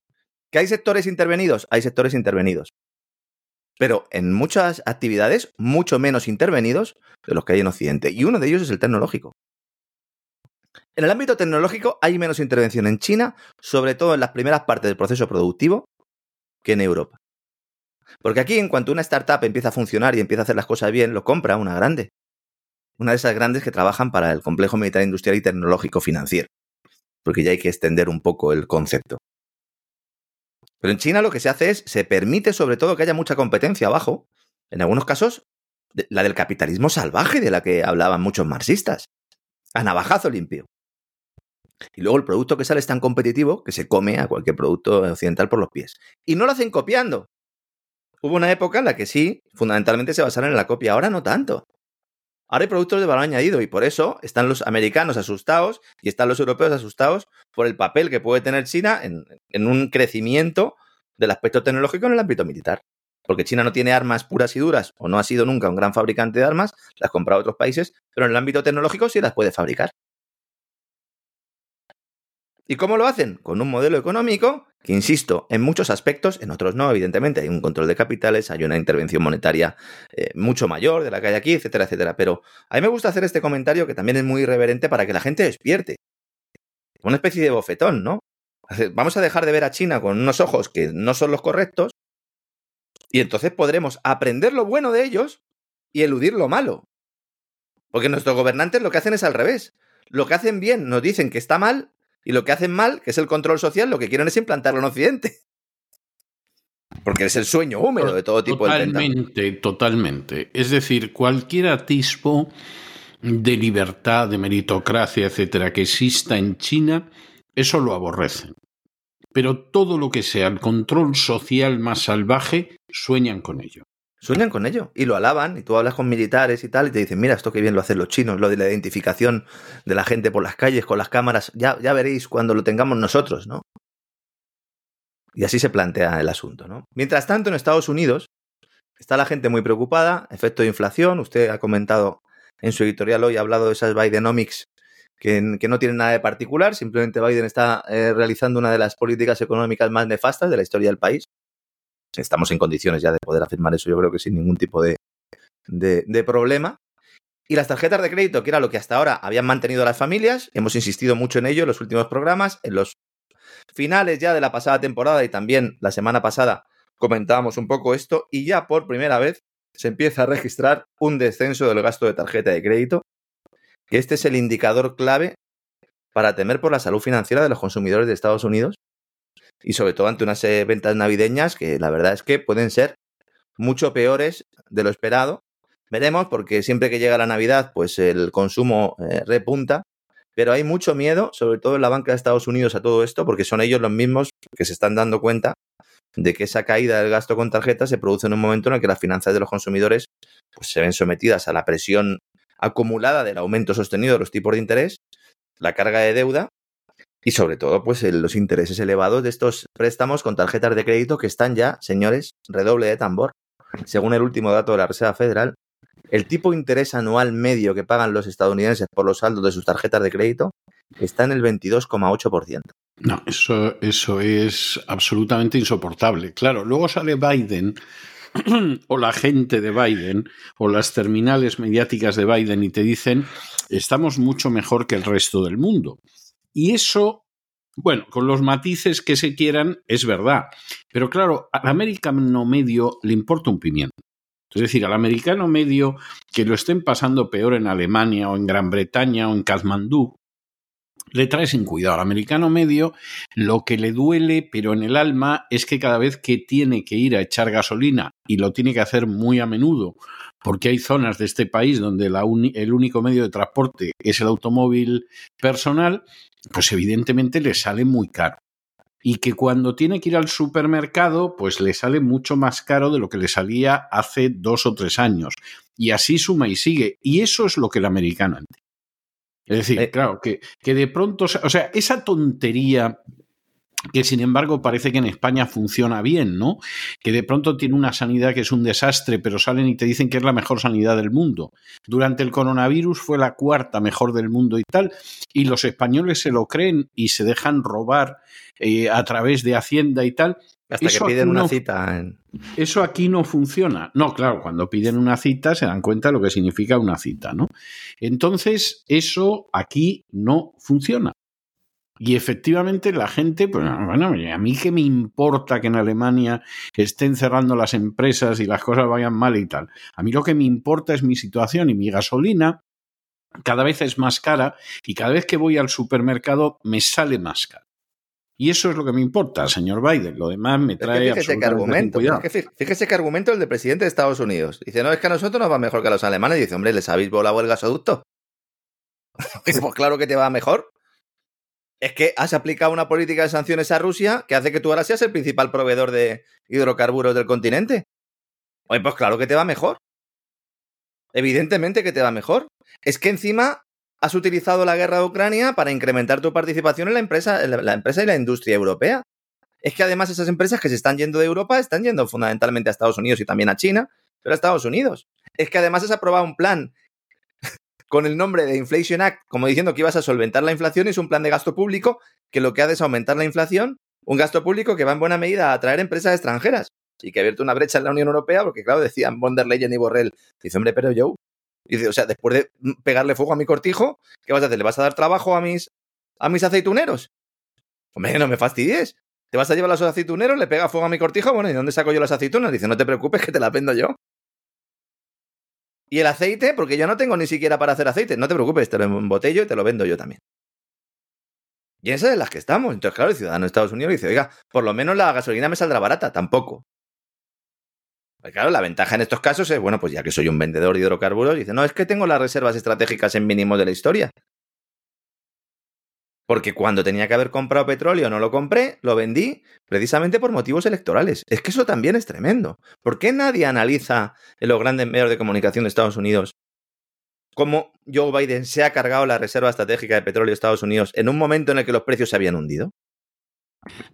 ¿Que hay sectores intervenidos? Hay sectores intervenidos. Pero en muchas actividades, mucho menos intervenidos de los que hay en Occidente. Y uno de ellos es el tecnológico. En el ámbito tecnológico hay menos intervención en China, sobre todo en las primeras partes del proceso productivo, que en Europa. Porque aquí, en cuanto una startup empieza a funcionar y empieza a hacer las cosas bien, lo compra una grande. Una de esas grandes que trabajan para el complejo militar industrial y tecnológico financiero. Porque ya hay que extender un poco el concepto. Pero en China lo que se hace es, se permite sobre todo que haya mucha competencia abajo. En algunos casos, la del capitalismo salvaje de la que hablaban muchos marxistas. A navajazo limpio. Y luego el producto que sale es tan competitivo que se come a cualquier producto occidental por los pies. Y no lo hacen copiando. Hubo una época en la que sí, fundamentalmente se basaron en la copia, ahora no tanto. Ahora hay productos de valor añadido y por eso están los americanos asustados y están los europeos asustados por el papel que puede tener China en, un crecimiento del aspecto tecnológico en el ámbito militar. Porque China no tiene armas puras y duras, o no ha sido nunca un gran fabricante de armas, las compra a otros países, pero en el ámbito tecnológico sí las puede fabricar. ¿Y cómo lo hacen? Con un modelo económico que, insisto, en muchos aspectos, en otros no, evidentemente, hay un control de capitales, hay una intervención monetaria eh, mucho mayor de la que hay aquí, etcétera, etcétera. Pero a mí me gusta hacer este comentario que también es muy irreverente para que la gente despierte. Una especie de bofetón, ¿no? Vamos a dejar de ver a China con unos ojos que no son los correctos y entonces podremos aprender lo bueno de ellos y eludir lo malo. Porque nuestros gobernantes lo que hacen es al revés. Lo que hacen bien nos dicen que está mal y lo que hacen mal, que es el control social, lo que quieren es implantarlo en Occidente. Porque es el sueño húmedo de todo tipo totalmente, de Totalmente, totalmente. Es decir, cualquier atisbo de libertad, de meritocracia, etcétera, que exista en China, eso lo aborrecen. Pero todo lo que sea el control social más salvaje, sueñan con ello. Sueñan con ello y lo alaban y tú hablas con militares y tal y te dicen, mira, esto que bien lo hacen los chinos, lo de la identificación de la gente por las calles con las cámaras, ya, ya veréis cuando lo tengamos nosotros, ¿no? Y así se plantea el asunto, ¿no? Mientras tanto, en Estados Unidos está la gente muy preocupada, efecto de inflación, usted ha comentado en su editorial hoy, ha hablado de esas Bidenomics que, que no tienen nada de particular, simplemente Biden está eh, realizando una de las políticas económicas más nefastas de la historia del país, estamos en condiciones ya de poder afirmar eso, yo creo que sin ningún tipo de, de, problema. Y las tarjetas de crédito, que era lo que hasta ahora habían mantenido las familias, hemos insistido mucho en ello en los últimos programas, en los finales ya de la pasada temporada y también la semana pasada comentábamos un poco esto y ya por primera vez se empieza a registrar un descenso del gasto de tarjeta de crédito, que este es el indicador clave para temer por la salud financiera de los consumidores de Estados Unidos y sobre todo ante unas eh, ventas navideñas que la verdad es que pueden ser mucho peores de lo esperado. Veremos porque siempre que llega la Navidad pues el consumo eh, repunta, pero hay mucho miedo, sobre todo en la banca de Estados Unidos a todo esto porque son ellos los mismos que se están dando cuenta de que esa caída del gasto con tarjetas se produce en un momento en el que las finanzas de los consumidores pues, se ven sometidas a la presión acumulada del aumento sostenido de los tipos de interés, la carga de deuda y sobre todo, pues los intereses elevados de estos préstamos con tarjetas de crédito que están ya, señores, redoble de tambor. Según el último dato de la Reserva Federal, el tipo de interés anual medio que pagan los estadounidenses por los saldos de sus tarjetas de crédito está en el 22,8%. No, eso, eso es absolutamente insoportable. Claro, luego sale Biden o la gente de Biden o las terminales mediáticas de Biden y te dicen estamos mucho mejor que el resto del mundo. Y eso, bueno, con los matices que se quieran, es verdad. Pero claro, al americano medio le importa un pimiento. Es decir, al americano medio que lo estén pasando peor en Alemania o en Gran Bretaña o en Kathmandú, le trae sin cuidado. Al americano medio lo que le duele, pero en el alma, es que cada vez que tiene que ir a echar gasolina, y lo tiene que hacer muy a menudo, porque hay zonas de este país donde el único medio de transporte es el automóvil personal, pues evidentemente le sale muy caro. Y que cuando tiene que ir al supermercado, pues le sale mucho más caro de lo que le salía hace dos o tres años. Y así suma y sigue. Y eso es lo que el americano entiende. Es decir, Eh. claro, que, que de pronto, o sea, esa tontería que sin embargo parece que en España funciona bien, ¿no? Que de pronto tiene una sanidad que es un desastre, pero salen y te dicen que es la mejor sanidad del mundo. Durante el coronavirus fue la cuarta mejor del mundo y tal, y los españoles se lo creen y se dejan robar eh, a través de Hacienda y tal. Hasta Eso que piden una no- cita en... Eso aquí no funciona. No, claro, cuando piden una cita se dan cuenta de lo que significa una cita, ¿no? Entonces, eso aquí no funciona. Y efectivamente la gente, pues bueno, a mí qué me importa que en Alemania estén cerrando las empresas y las cosas vayan mal y tal. A mí lo que me importa es mi situación y mi gasolina cada vez es más cara y cada vez que voy al supermercado me sale más cara. Y eso es lo que me importa, señor Biden. Lo demás me Es trae que fíjese qué argumento. es que fíjese qué argumento el del presidente de Estados Unidos. Dice, no, es que a nosotros nos va mejor que a los alemanes. Dice, hombre, ¿les habéis volado el gasoducto? Dice, pues claro que te va mejor. Es que has aplicado una política de sanciones a Rusia que hace que tú ahora seas el principal proveedor de hidrocarburos del continente. Oye, pues claro que te va mejor. Evidentemente que te va mejor. Es que encima has utilizado la guerra de Ucrania para incrementar tu participación en la empresa, en la- la empresa y la industria europea. Es que además esas empresas que se están yendo de Europa están yendo fundamentalmente a Estados Unidos y también a China, pero a Estados Unidos. Es que además has aprobado un plan con el nombre de Inflation Act, como diciendo que ibas a solventar la inflación, es un plan de gasto público que lo que hace es aumentar la inflación, un gasto público que va en buena medida a atraer empresas extranjeras y que ha abierto una brecha en la Unión Europea, porque claro, decían von der Leyen y Borrell, dice, hombre, pero yo, dice, o sea, después de pegarle fuego a mi cortijo, ¿qué vas a hacer? ¿Le vas a dar trabajo a mis, a mis aceituneros? Hombre, no me fastidies. ¿Te vas a llevar a los aceituneros? ¿Le pega fuego a mi cortijo? Bueno, ¿y dónde saco yo las aceitunas? Dice, no te preocupes que te las vendo yo. Y el aceite, porque yo no tengo ni siquiera para hacer aceite. No te preocupes, te lo embotello y te lo vendo yo también. Y esas es las que estamos. Entonces, claro, el ciudadano de Estados Unidos dice, oiga, por lo menos la gasolina me saldrá barata. Tampoco. Pues claro, la ventaja en estos casos es, bueno, pues ya que soy un vendedor de hidrocarburos, dice, no, es que tengo las reservas estratégicas en mínimos de la historia. Porque cuando tenía que haber comprado petróleo no lo compré, lo vendí precisamente por motivos electorales. Es que eso también es tremendo. ¿Por qué nadie analiza en los grandes medios de comunicación de Estados Unidos cómo Joe Biden se ha cargado la reserva estratégica de petróleo de Estados Unidos en un momento en el que los precios se habían hundido?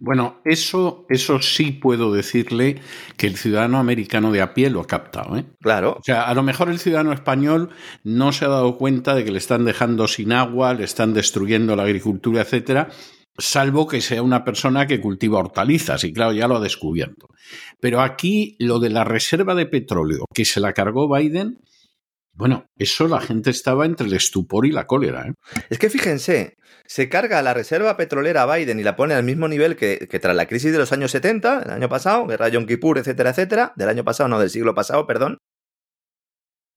Bueno, eso, eso sí puedo decirle que el ciudadano americano de a pie lo ha captado. ¿eh? Claro. O sea, a lo mejor el ciudadano español no se ha dado cuenta de que le están dejando sin agua, le están destruyendo la agricultura, etcétera, salvo que sea una persona que cultiva hortalizas, y claro, ya lo ha descubierto. Pero aquí lo de la reserva de petróleo que se la cargó Biden, bueno, eso la gente estaba entre el estupor y la cólera. ¿eh? Es que fíjense, se carga la reserva petrolera Biden y la pone al mismo nivel que, tras la crisis de los años 70, del año pasado, guerra Yom Kippur, etcétera, etcétera, del año pasado, no, del siglo pasado, perdón.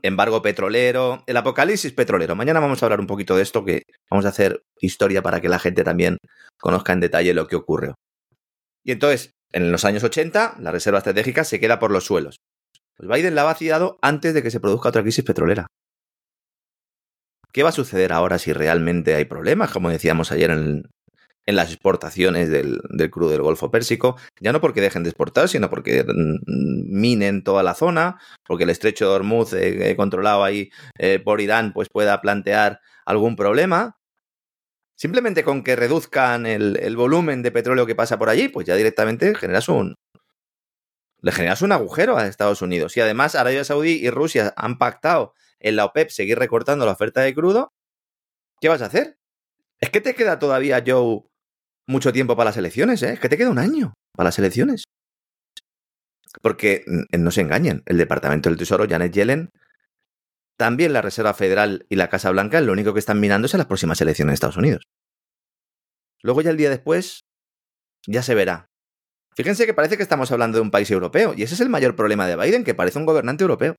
Embargo petrolero, el apocalipsis petrolero. Mañana vamos a hablar un poquito de esto, que vamos a hacer historia para que la gente también conozca en detalle lo que ocurrió. Y entonces, en los años 80, la reserva estratégica se queda por los suelos. Pues Biden la ha vaciado antes de que se produzca otra crisis petrolera. ¿Qué va a suceder ahora si realmente hay problemas, como decíamos ayer en, las exportaciones del, crudo del Golfo Pérsico? Ya no porque dejen de exportar, sino porque minen toda la zona, porque el estrecho de Hormuz, eh, controlado ahí eh, por Irán, pues pueda plantear algún problema. Simplemente con que reduzcan el, el, volumen de petróleo que pasa por allí, pues ya directamente generas un, le generas un agujero a Estados Unidos. Y además Arabia Saudí y Rusia han pactado en la OPEP seguir recortando la oferta de crudo. ¿Qué vas a hacer? Es que te queda todavía, Joe, mucho tiempo para las elecciones, ¿eh? Es que te queda un año para las elecciones. Porque no se engañen, el Departamento del Tesoro, Janet Yellen, también la Reserva Federal y la Casa Blanca, lo único que están mirando es a las próximas elecciones de Estados Unidos. Luego ya el día después, ya se verá. Fíjense que parece que estamos hablando de un país europeo, y ese es el mayor problema de Biden, que parece un gobernante europeo.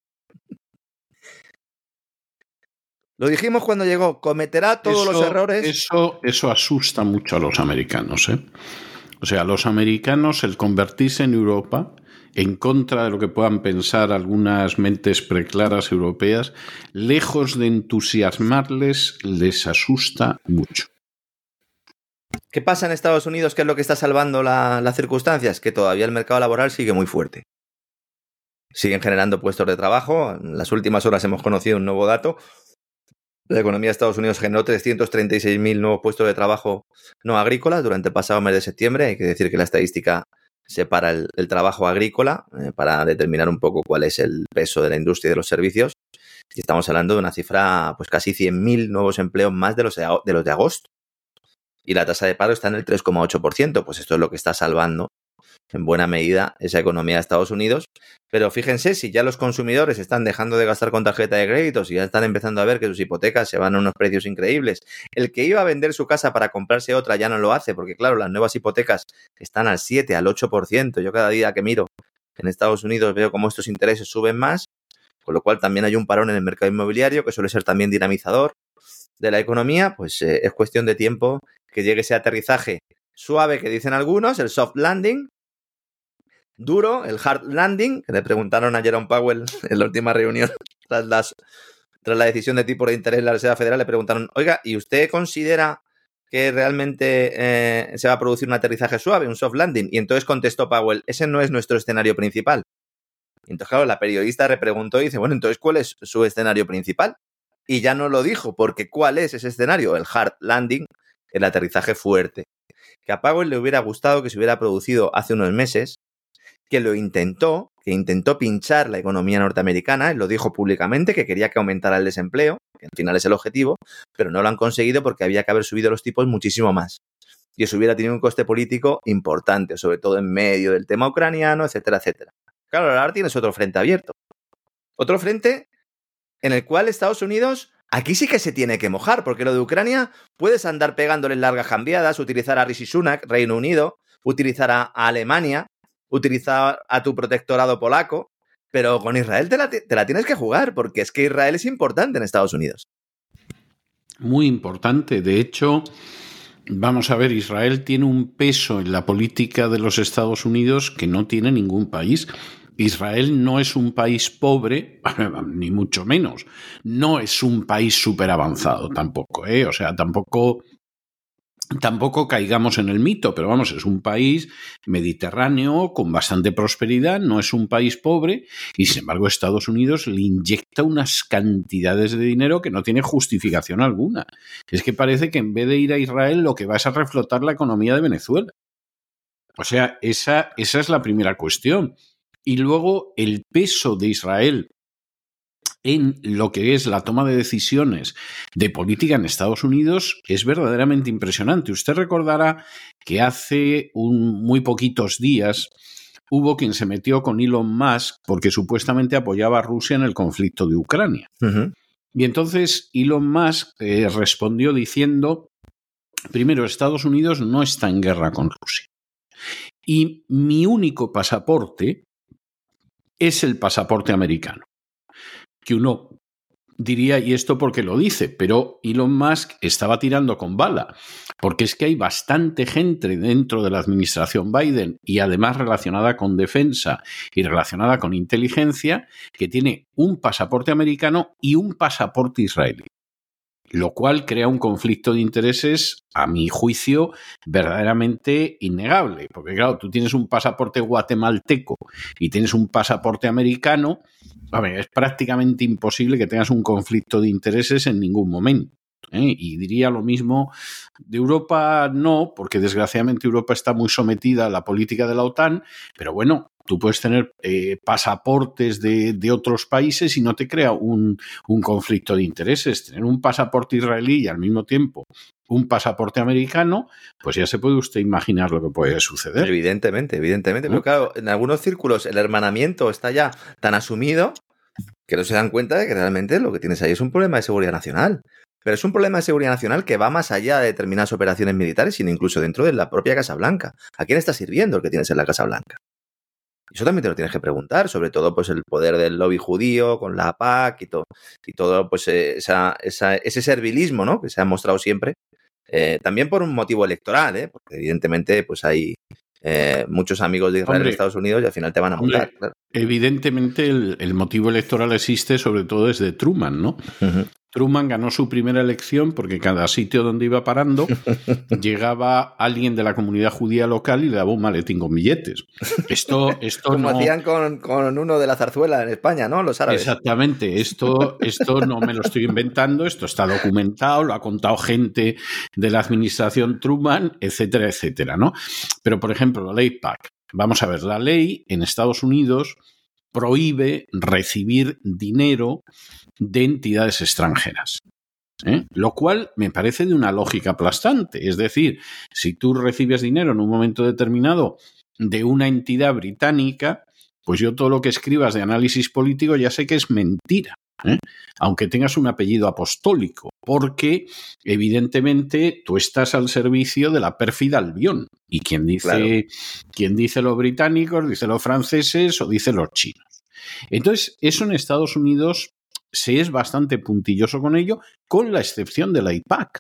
Lo dijimos cuando llegó, cometerá todos eso, los errores. Eso, eso asusta mucho a los americanos. ¿eh? O sea, los americanos, el convertirse en Europa, en contra de lo que puedan pensar algunas mentes preclaras europeas, lejos de entusiasmarles, les asusta mucho. ¿Qué pasa en Estados Unidos? ¿Qué es lo que está salvando la, las circunstancias? Que todavía el mercado laboral sigue muy fuerte. Siguen generando puestos de trabajo. En las últimas horas hemos conocido un nuevo dato La economía de Estados Unidos generó 336.000 nuevos puestos de trabajo no agrícolas durante el pasado mes de septiembre. Hay que decir que la estadística separa el, trabajo agrícola eh, para determinar un poco cuál es el peso de la industria y de los servicios. Estamos hablando de una cifra, pues casi 100.000 nuevos empleos más de los de, de los de agosto. Y la tasa de paro está en el 3,8%. Pues esto es lo que está salvando en buena medida esa economía de Estados Unidos. Pero fíjense, si ya los consumidores están dejando de gastar con tarjeta de créditos y ya están empezando a ver que sus hipotecas se van a unos precios increíbles, el que iba a vender su casa para comprarse otra ya no lo hace, porque claro, las nuevas hipotecas están al 7, al 8%. Yo cada día que miro en Estados Unidos veo cómo estos intereses suben más, con lo cual también hay un parón en el mercado inmobiliario que suele ser también dinamizador de la economía, pues eh, es cuestión de tiempo que llegue ese aterrizaje suave que dicen algunos, el soft landing, duro, el hard landing, que le preguntaron a Jerome Powell en la última reunión tras, las, tras la decisión de tipo de interés de la Reserva Federal, le preguntaron, oiga, ¿y usted considera que realmente eh, se va a producir un aterrizaje suave, un soft landing? Y entonces contestó Powell, ese no es nuestro escenario principal. Y entonces, claro, la periodista repreguntó y dice, bueno, entonces, ¿cuál es su escenario principal? Y ya no lo dijo, porque ¿cuál es ese escenario? El hard landing, el aterrizaje fuerte. Que a Powell le hubiera gustado que se hubiera producido hace unos meses, que lo intentó, que intentó pinchar la economía norteamericana, lo dijo públicamente, que quería que aumentara el desempleo, que al final es el objetivo, pero no lo han conseguido porque había que haber subido los tipos muchísimo más. Y eso hubiera tenido un coste político importante, sobre todo en medio del tema ucraniano, etcétera, etcétera. Claro, ahora tienes otro frente abierto. Otro frente en el cual Estados Unidos aquí sí que se tiene que mojar, porque lo de Ucrania puedes andar pegándole largas cambiadas, utilizar a Rishi Sunak, Reino Unido, utilizar a Alemania, utilizar a tu protectorado polaco, pero con Israel te la, te la, tienes que jugar, porque es que Israel es importante en Estados Unidos. Muy importante. De hecho, vamos a ver, Israel tiene un peso en la política de los Estados Unidos que no tiene ningún país. Israel no es un país pobre, ni mucho menos. No es un país súper avanzado tampoco, ¿eh? O sea, tampoco Tampoco caigamos en el mito, pero vamos, es un país mediterráneo con bastante prosperidad, no es un país pobre y sin embargo Estados Unidos le inyecta unas cantidades de dinero que no tiene justificación alguna. Es que parece que en vez de ir a Israel lo que va es a reflotar la economía de Venezuela. O sea, esa, esa es la primera cuestión. Y luego el peso de Israel en lo que es la toma de decisiones de política en Estados Unidos es verdaderamente impresionante. Usted recordará que hace un, muy poquitos días hubo quien se metió con Elon Musk porque supuestamente apoyaba a Rusia en el conflicto de Ucrania. Uh -huh. Y entonces Elon Musk eh, respondió diciendo, primero, Estados Unidos no está en guerra con Rusia. Y mi único pasaporte es el pasaporte americano que uno diría, y esto porque lo dice, pero Elon Musk estaba tirando con bala, porque es que hay bastante gente dentro de la administración Biden y además relacionada con defensa y relacionada con inteligencia, que tiene un pasaporte americano y un pasaporte israelí lo cual crea un conflicto de intereses, a mi juicio, verdaderamente innegable. Porque claro, tú tienes un pasaporte guatemalteco y tienes un pasaporte americano, a ver, es prácticamente imposible que tengas un conflicto de intereses en ningún momento. ¿eh? Y diría lo mismo de Europa, no, porque desgraciadamente Europa está muy sometida a la política de la OTAN, pero bueno, tú puedes tener eh, pasaportes de, de, otros países y no te crea un, un, conflicto de intereses. Tener un pasaporte israelí y al mismo tiempo un pasaporte americano, pues ya se puede usted imaginar lo que puede suceder. Evidentemente, evidentemente. ¿No? Pero claro, en algunos círculos el hermanamiento está ya tan asumido que no se dan cuenta de que realmente lo que tienes ahí es un problema de seguridad nacional. Pero es un problema de seguridad nacional que va más allá de determinadas operaciones militares, sino incluso dentro de la propia Casa Blanca. ¿A quién está sirviendo el que tienes en la Casa Blanca? Eso también te lo tienes que preguntar, sobre todo pues el poder del lobby judío con la PAC y todo, y todo pues esa, ese servilismo ¿no? que se ha mostrado siempre, eh, también por un motivo electoral, ¿eh? porque evidentemente pues hay eh, muchos amigos de Israel hombre, en Estados Unidos y al final te van a. Claro. Evidentemente el, el, motivo electoral existe sobre todo desde Truman, ¿no? Uh -huh. Truman ganó su primera elección porque cada sitio donde iba parando llegaba alguien de la comunidad judía local y le daba un maletín con billetes. Esto, esto Como no... hacían con, con, uno de la zarzuela en España, ¿no? Los árabes. Exactamente. Esto, esto no me lo estoy inventando, esto está documentado, lo ha contado gente de la administración Truman, etcétera, etcétera, ¿no? Pero, por ejemplo, la ley PAC. Vamos a ver, la ley en Estados Unidos prohíbe recibir dinero de entidades extranjeras. ¿eh? Lo cual me parece de una lógica aplastante. Es decir, si tú recibes dinero en un momento determinado de una entidad británica, pues yo todo lo que escribas de análisis político ya sé que es mentira. ¿Eh? Aunque tengas un apellido apostólico, porque evidentemente tú estás al servicio de la pérfida Albión. Y quien dice, claro. quien dice los británicos, dice los franceses o dice los chinos. Entonces, eso en Estados Unidos se es bastante puntilloso con ello, con la excepción de la IPAC.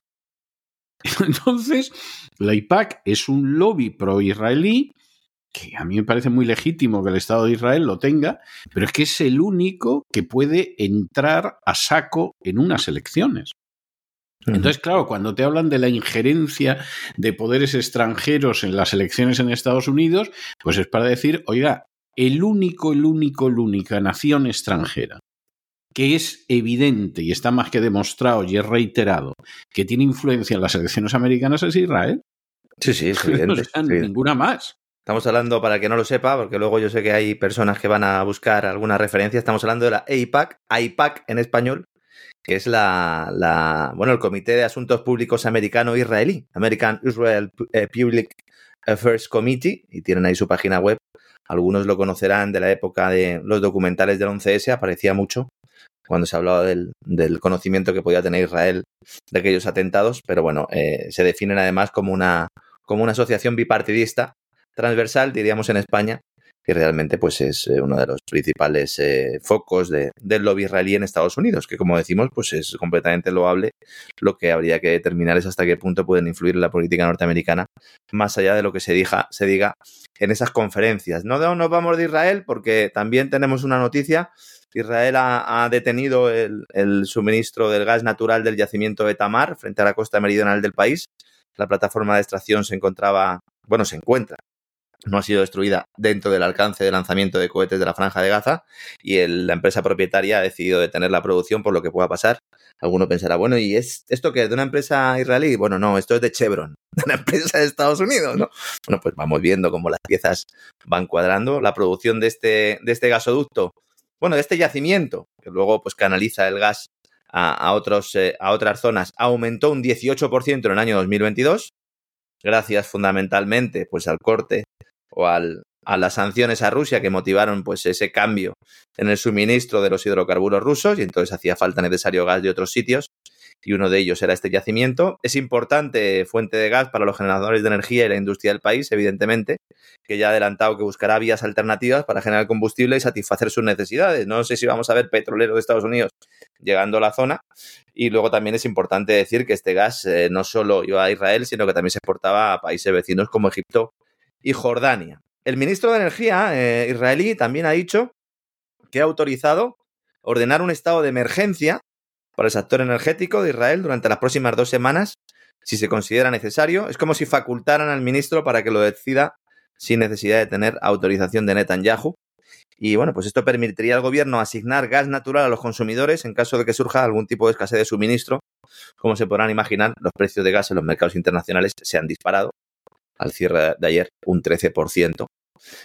Entonces, la IPAC es un lobby pro-israelí que a mí me parece muy legítimo que el Estado de Israel lo tenga, pero es que es el único que puede entrar a saco en unas elecciones. Entonces, claro, cuando te hablan de la injerencia de poderes extranjeros en las elecciones en Estados Unidos, pues es para decir, oiga, el único, el único, la única nación extranjera que es evidente y está más que demostrado y es reiterado que tiene influencia en las elecciones americanas es Israel. Sí, sí, es evidente. o sea, ninguna más. Estamos hablando, para que no lo sepa, porque luego yo sé que hay personas que van a buscar alguna referencia, estamos hablando de la AIPAC, AIPAC en español, que es la, la bueno, el Comité de Asuntos Públicos Americano-Israelí, American Israel Public Affairs Committee, y tienen ahí su página web. Algunos lo conocerán de la época de los documentales del 11S, aparecía mucho cuando se hablaba del, del, conocimiento que podía tener Israel de aquellos atentados, pero bueno, eh, se definen además como una, como una asociación bipartidista transversal, diríamos en España, que realmente pues es uno de los principales eh, focos de, del lobby israelí en Estados Unidos, que como decimos pues es completamente loable. Lo que habría que determinar es hasta qué punto pueden influir en la política norteamericana, más allá de lo que se, diga, se diga en esas conferencias. No nos vamos de Israel porque también tenemos una noticia. Israel ha, ha detenido el, el, suministro del gas natural del yacimiento de Tamar frente a la costa meridional del país. La plataforma de extracción se encontraba, bueno, se encuentra no ha sido destruida dentro del alcance de lanzamiento de cohetes de la franja de Gaza y la empresa propietaria ha decidido detener la producción por lo que pueda pasar. Alguno pensará, bueno, ¿y es esto que es de una empresa israelí? Bueno, no, esto es de Chevron, de una empresa de Estados Unidos, ¿no? Bueno, pues vamos viendo cómo las piezas van cuadrando. La producción de este, de este gasoducto, bueno, de este yacimiento, que luego pues canaliza el gas a, a eh, a otras zonas, aumentó un 18% en el año 2022, gracias fundamentalmente pues al corte o al, a las sanciones a Rusia que motivaron pues ese cambio en el suministro de los hidrocarburos rusos y entonces hacía falta necesario gas de otros sitios y uno de ellos era este yacimiento. Es importante fuente de gas para los generadores de energía y la industria del país, evidentemente, que ya ha adelantado que buscará vías alternativas para generar combustible y satisfacer sus necesidades. No sé si vamos a ver petroleros de Estados Unidos llegando a la zona. Y luego también es importante decir que este gas eh, no solo iba a Israel, sino que también se exportaba a países vecinos como Egipto y Jordania. El ministro de Energía eh, israelí también ha dicho que ha autorizado ordenar un estado de emergencia para el sector energético de Israel durante las próximas dos semanas, si se considera necesario. Es como si facultaran al ministro para que lo decida sin necesidad de tener autorización de Netanyahu. Y bueno, pues esto permitiría al gobierno asignar gas natural a los consumidores en caso de que surja algún tipo de escasez de suministro. Como se podrán imaginar, los precios de gas en los mercados internacionales se han disparado al cierre de ayer un 13%.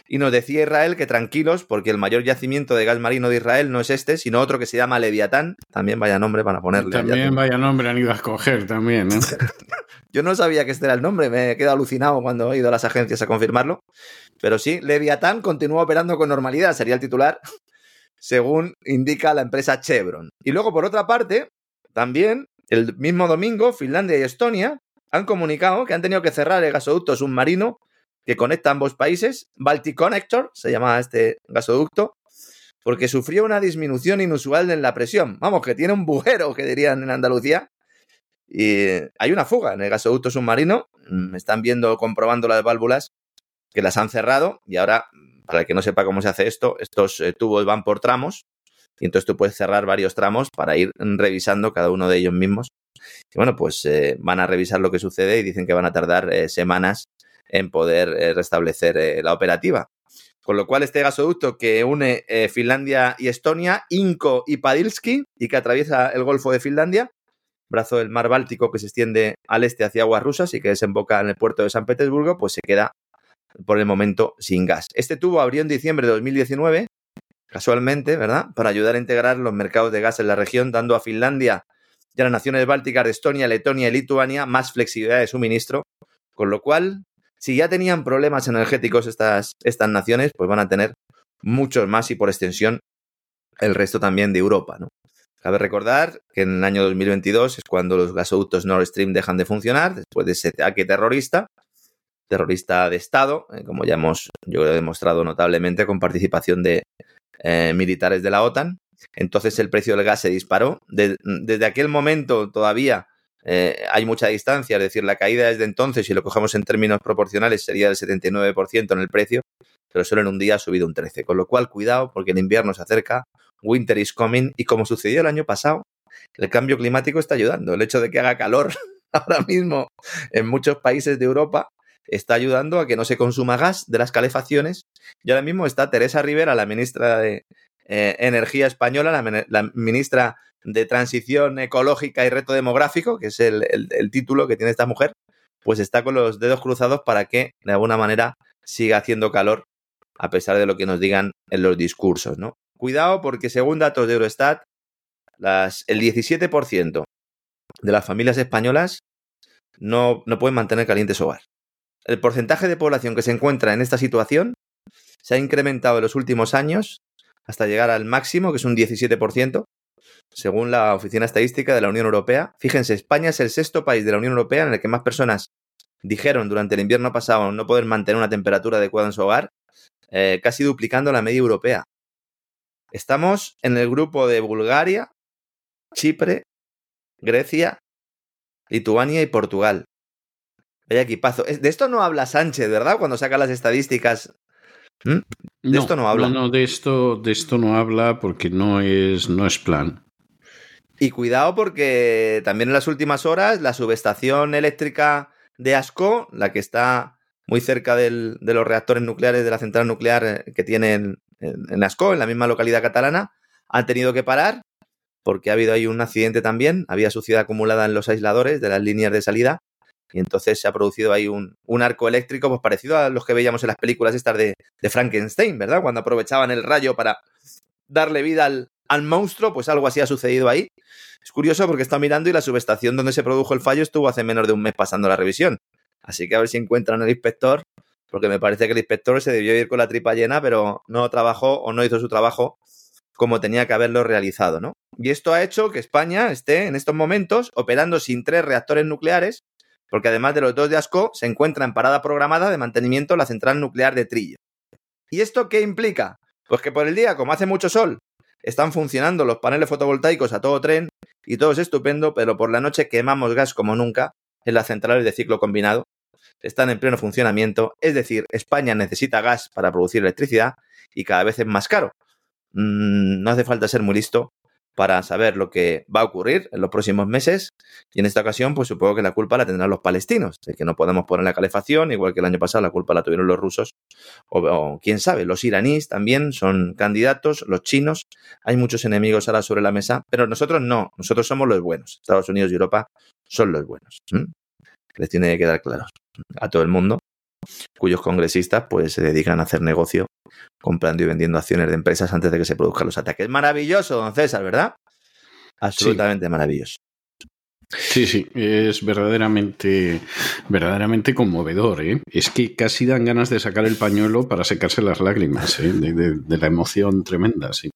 Y nos decía Israel que tranquilos, porque el mayor yacimiento de gas marino de Israel no es este, sino otro que se llama Leviatán. También vaya nombre para ponerle. También vaya nombre han ido a escoger, también. ¿no? Yo no sabía que este era el nombre, me he quedado alucinado cuando he ido a las agencias a confirmarlo. Pero sí, Leviatán continúa operando con normalidad, sería el titular, según indica la empresa Chevron. Y luego, por otra parte, también el mismo domingo, Finlandia y Estonia han comunicado que han tenido que cerrar el gasoducto submarino que conecta ambos países, Baltic Connector, se llama este gasoducto, porque sufrió una disminución inusual en la presión. Vamos, que tiene un bujero, que dirían en Andalucía. Y hay una fuga en el gasoducto submarino. Me están viendo, comprobando las válvulas, que las han cerrado. Y ahora, para el que no sepa cómo se hace esto, estos eh, tubos van por tramos. y entonces tú puedes cerrar varios tramos para ir revisando cada uno de ellos mismos. Y bueno, pues eh, van a revisar lo que sucede y dicen que van a tardar eh, semanas en poder eh, restablecer la operativa. Con lo cual, este gasoducto que une Finlandia y Estonia, Inko y Padilski, y que atraviesa el Golfo de Finlandia, brazo del mar Báltico que se extiende al este hacia aguas rusas y que desemboca en el puerto de San Petersburgo, pues se queda por el momento sin gas. Este tubo abrió en diciembre de 2019 casualmente, ¿verdad? Para ayudar a integrar los mercados de gas en la región, dando a Finlandia a las naciones bálticas de Estonia, Letonia y Lituania más flexibilidad de suministro, con lo cual, si ya tenían problemas energéticos estas, estas naciones, pues van a tener muchos más y por extensión el resto también de Europa. Cabe recordar que en el año 2022 es cuando los gasoductos Nord Stream dejan de funcionar, después de ese ataque terrorista, terrorista de Estado, eh, como ya hemos yo demostrado notablemente con participación de, eh, militares de la OTAN. Entonces el precio del gas se disparó. desde aquel momento todavía eh, hay mucha distancia, es decir, la caída desde entonces, si lo cogemos en términos proporcionales, sería del 79% en el precio, pero solo en un día ha subido un 13%. Con lo cual, cuidado, porque el invierno se acerca, winter is coming, y como sucedió el año pasado, el cambio climático está ayudando. El hecho de que haga calor ahora mismo en muchos países de Europa está ayudando a que no se consuma gas de las calefacciones. Y ahora mismo está Teresa Rivera, la ministra de eh, Energía española, la, ministra de Transición Ecológica y Reto Demográfico, que es el, título que tiene esta mujer, pues está con los dedos cruzados para que de alguna manera siga haciendo calor a pesar de lo que nos digan en los discursos. Cuidado porque según datos de Eurostat, el 17% de las familias españolas no, no pueden mantener calientes hogar el porcentaje de población que se encuentra en esta situación se ha incrementado en los últimos años hasta llegar al máximo, que es un 17%, según la Oficina Estadística de la Unión Europea. Fíjense, España es el sexto país de la Unión Europea en el que más personas dijeron durante el invierno pasado no poder mantener una temperatura adecuada en su hogar, eh, casi duplicando la media europea. Estamos en el grupo de Bulgaria, Chipre, Grecia, Lituania y Portugal. Vaya equipazo. De esto no habla Sánchez, ¿verdad? Cuando saca las estadísticas. ¿Mm? De esto no habla. No, no, de esto, de esto no habla porque no es, no es plan. Y cuidado porque también en las últimas horas la subestación eléctrica de Asco, la que está muy cerca de los reactores nucleares de la central nuclear eh, que tienen en, en Ascó, en la misma localidad catalana, han tenido que parar porque ha habido ahí un accidente también, había suciedad acumulada en los aisladores de las líneas de salida y entonces se ha producido ahí un, arco eléctrico, pues parecido a los que veíamos en las películas estas de, Frankenstein, ¿verdad? Cuando aprovechaban el rayo para darle vida al, al, monstruo, pues algo así ha sucedido ahí. Es curioso porque está mirando y la subestación donde se produjo el fallo estuvo hace menos de un mes pasando la revisión. Así que a ver si encuentran al inspector, porque me parece que el inspector se debió ir con la tripa llena, pero no trabajó o no hizo su trabajo como tenía que haberlo realizado, ¿no? Y esto ha hecho que España esté en estos momentos operando sin tres reactores nucleares porque además de los dos de ASCO, se encuentra en parada programada de mantenimiento la central nuclear de Trillo. ¿Y esto qué implica? Pues que por el día, como hace mucho sol, están funcionando los paneles fotovoltaicos a todo tren y todo es estupendo, pero por la noche quemamos gas como nunca en las centrales de ciclo combinado. Están en pleno funcionamiento, es decir, España necesita gas para producir electricidad y cada vez es más caro. Mm, no hace falta ser muy listo para saber lo que va a ocurrir en los próximos meses. Y en esta ocasión, pues supongo que la culpa la tendrán los palestinos, de que no podemos poner la calefacción, igual que el año pasado la culpa la tuvieron los rusos, o, quién sabe, los iraníes también son candidatos, los chinos, hay muchos enemigos ahora sobre la mesa, pero nosotros no, nosotros somos los buenos, Estados Unidos y Europa son los buenos. Les tiene que quedar claro a todo el mundo cuyos congresistas pues se dedican a hacer negocio comprando y vendiendo acciones de empresas antes de que se produzcan los ataques. Maravilloso, don César, ¿verdad? Absolutamente maravilloso. Sí, sí, es verdaderamente, verdaderamente conmovedor. ¿eh? Es que casi dan ganas de sacar el pañuelo para secarse las lágrimas ¿eh? de, de, la emoción tremenda. Sí.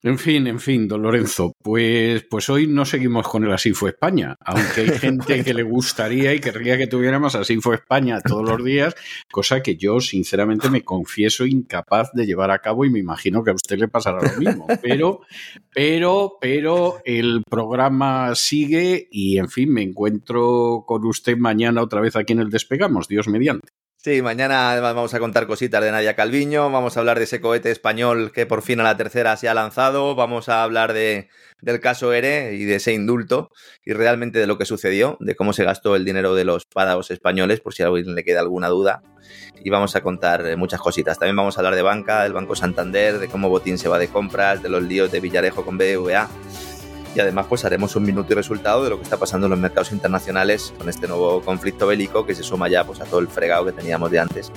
En fin, en fin, don Lorenzo, pues, pues hoy no seguimos con el Así fue España, aunque hay gente que le gustaría y querría que tuviéramos Así fue España todos los días, cosa que yo sinceramente me confieso incapaz de llevar a cabo y me imagino que a usted le pasará lo mismo. Pero, pero, pero el programa sigue y en fin, me encuentro con usted mañana otra vez aquí en el Despegamos, Dios mediante. Sí, mañana además vamos a contar cositas de Nadia Calviño, vamos a hablar de ese cohete español que por fin a la tercera se ha lanzado, vamos a hablar de, del caso ERE y de ese indulto y realmente de lo que sucedió, de cómo se gastó el dinero de los páragos españoles, por si a alguien le queda alguna duda. Y vamos a contar eh, muchas cositas. También vamos a hablar de banca, del Banco Santander, de cómo Botín se va de compras, de los líos de Villarejo con BBVA y además pues haremos un minuto y resultado de lo que está pasando en los mercados internacionales con este nuevo conflicto bélico que se suma ya pues a todo el fregado que teníamos de antes.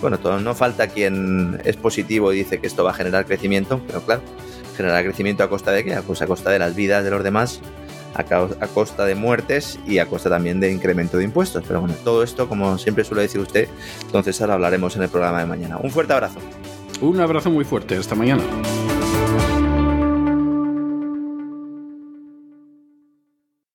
Bueno, todo, no falta quien es positivo y dice que esto va a generar crecimiento, pero claro, generar crecimiento a costa de qué? Pues a costa de las vidas de los demás, a, a costa de muertes y a costa también de incremento de impuestos. Pero bueno, todo esto, como siempre suele decir usted, entonces ahora hablaremos en el programa de mañana. Un fuerte abrazo. Un abrazo muy fuerte, hasta mañana.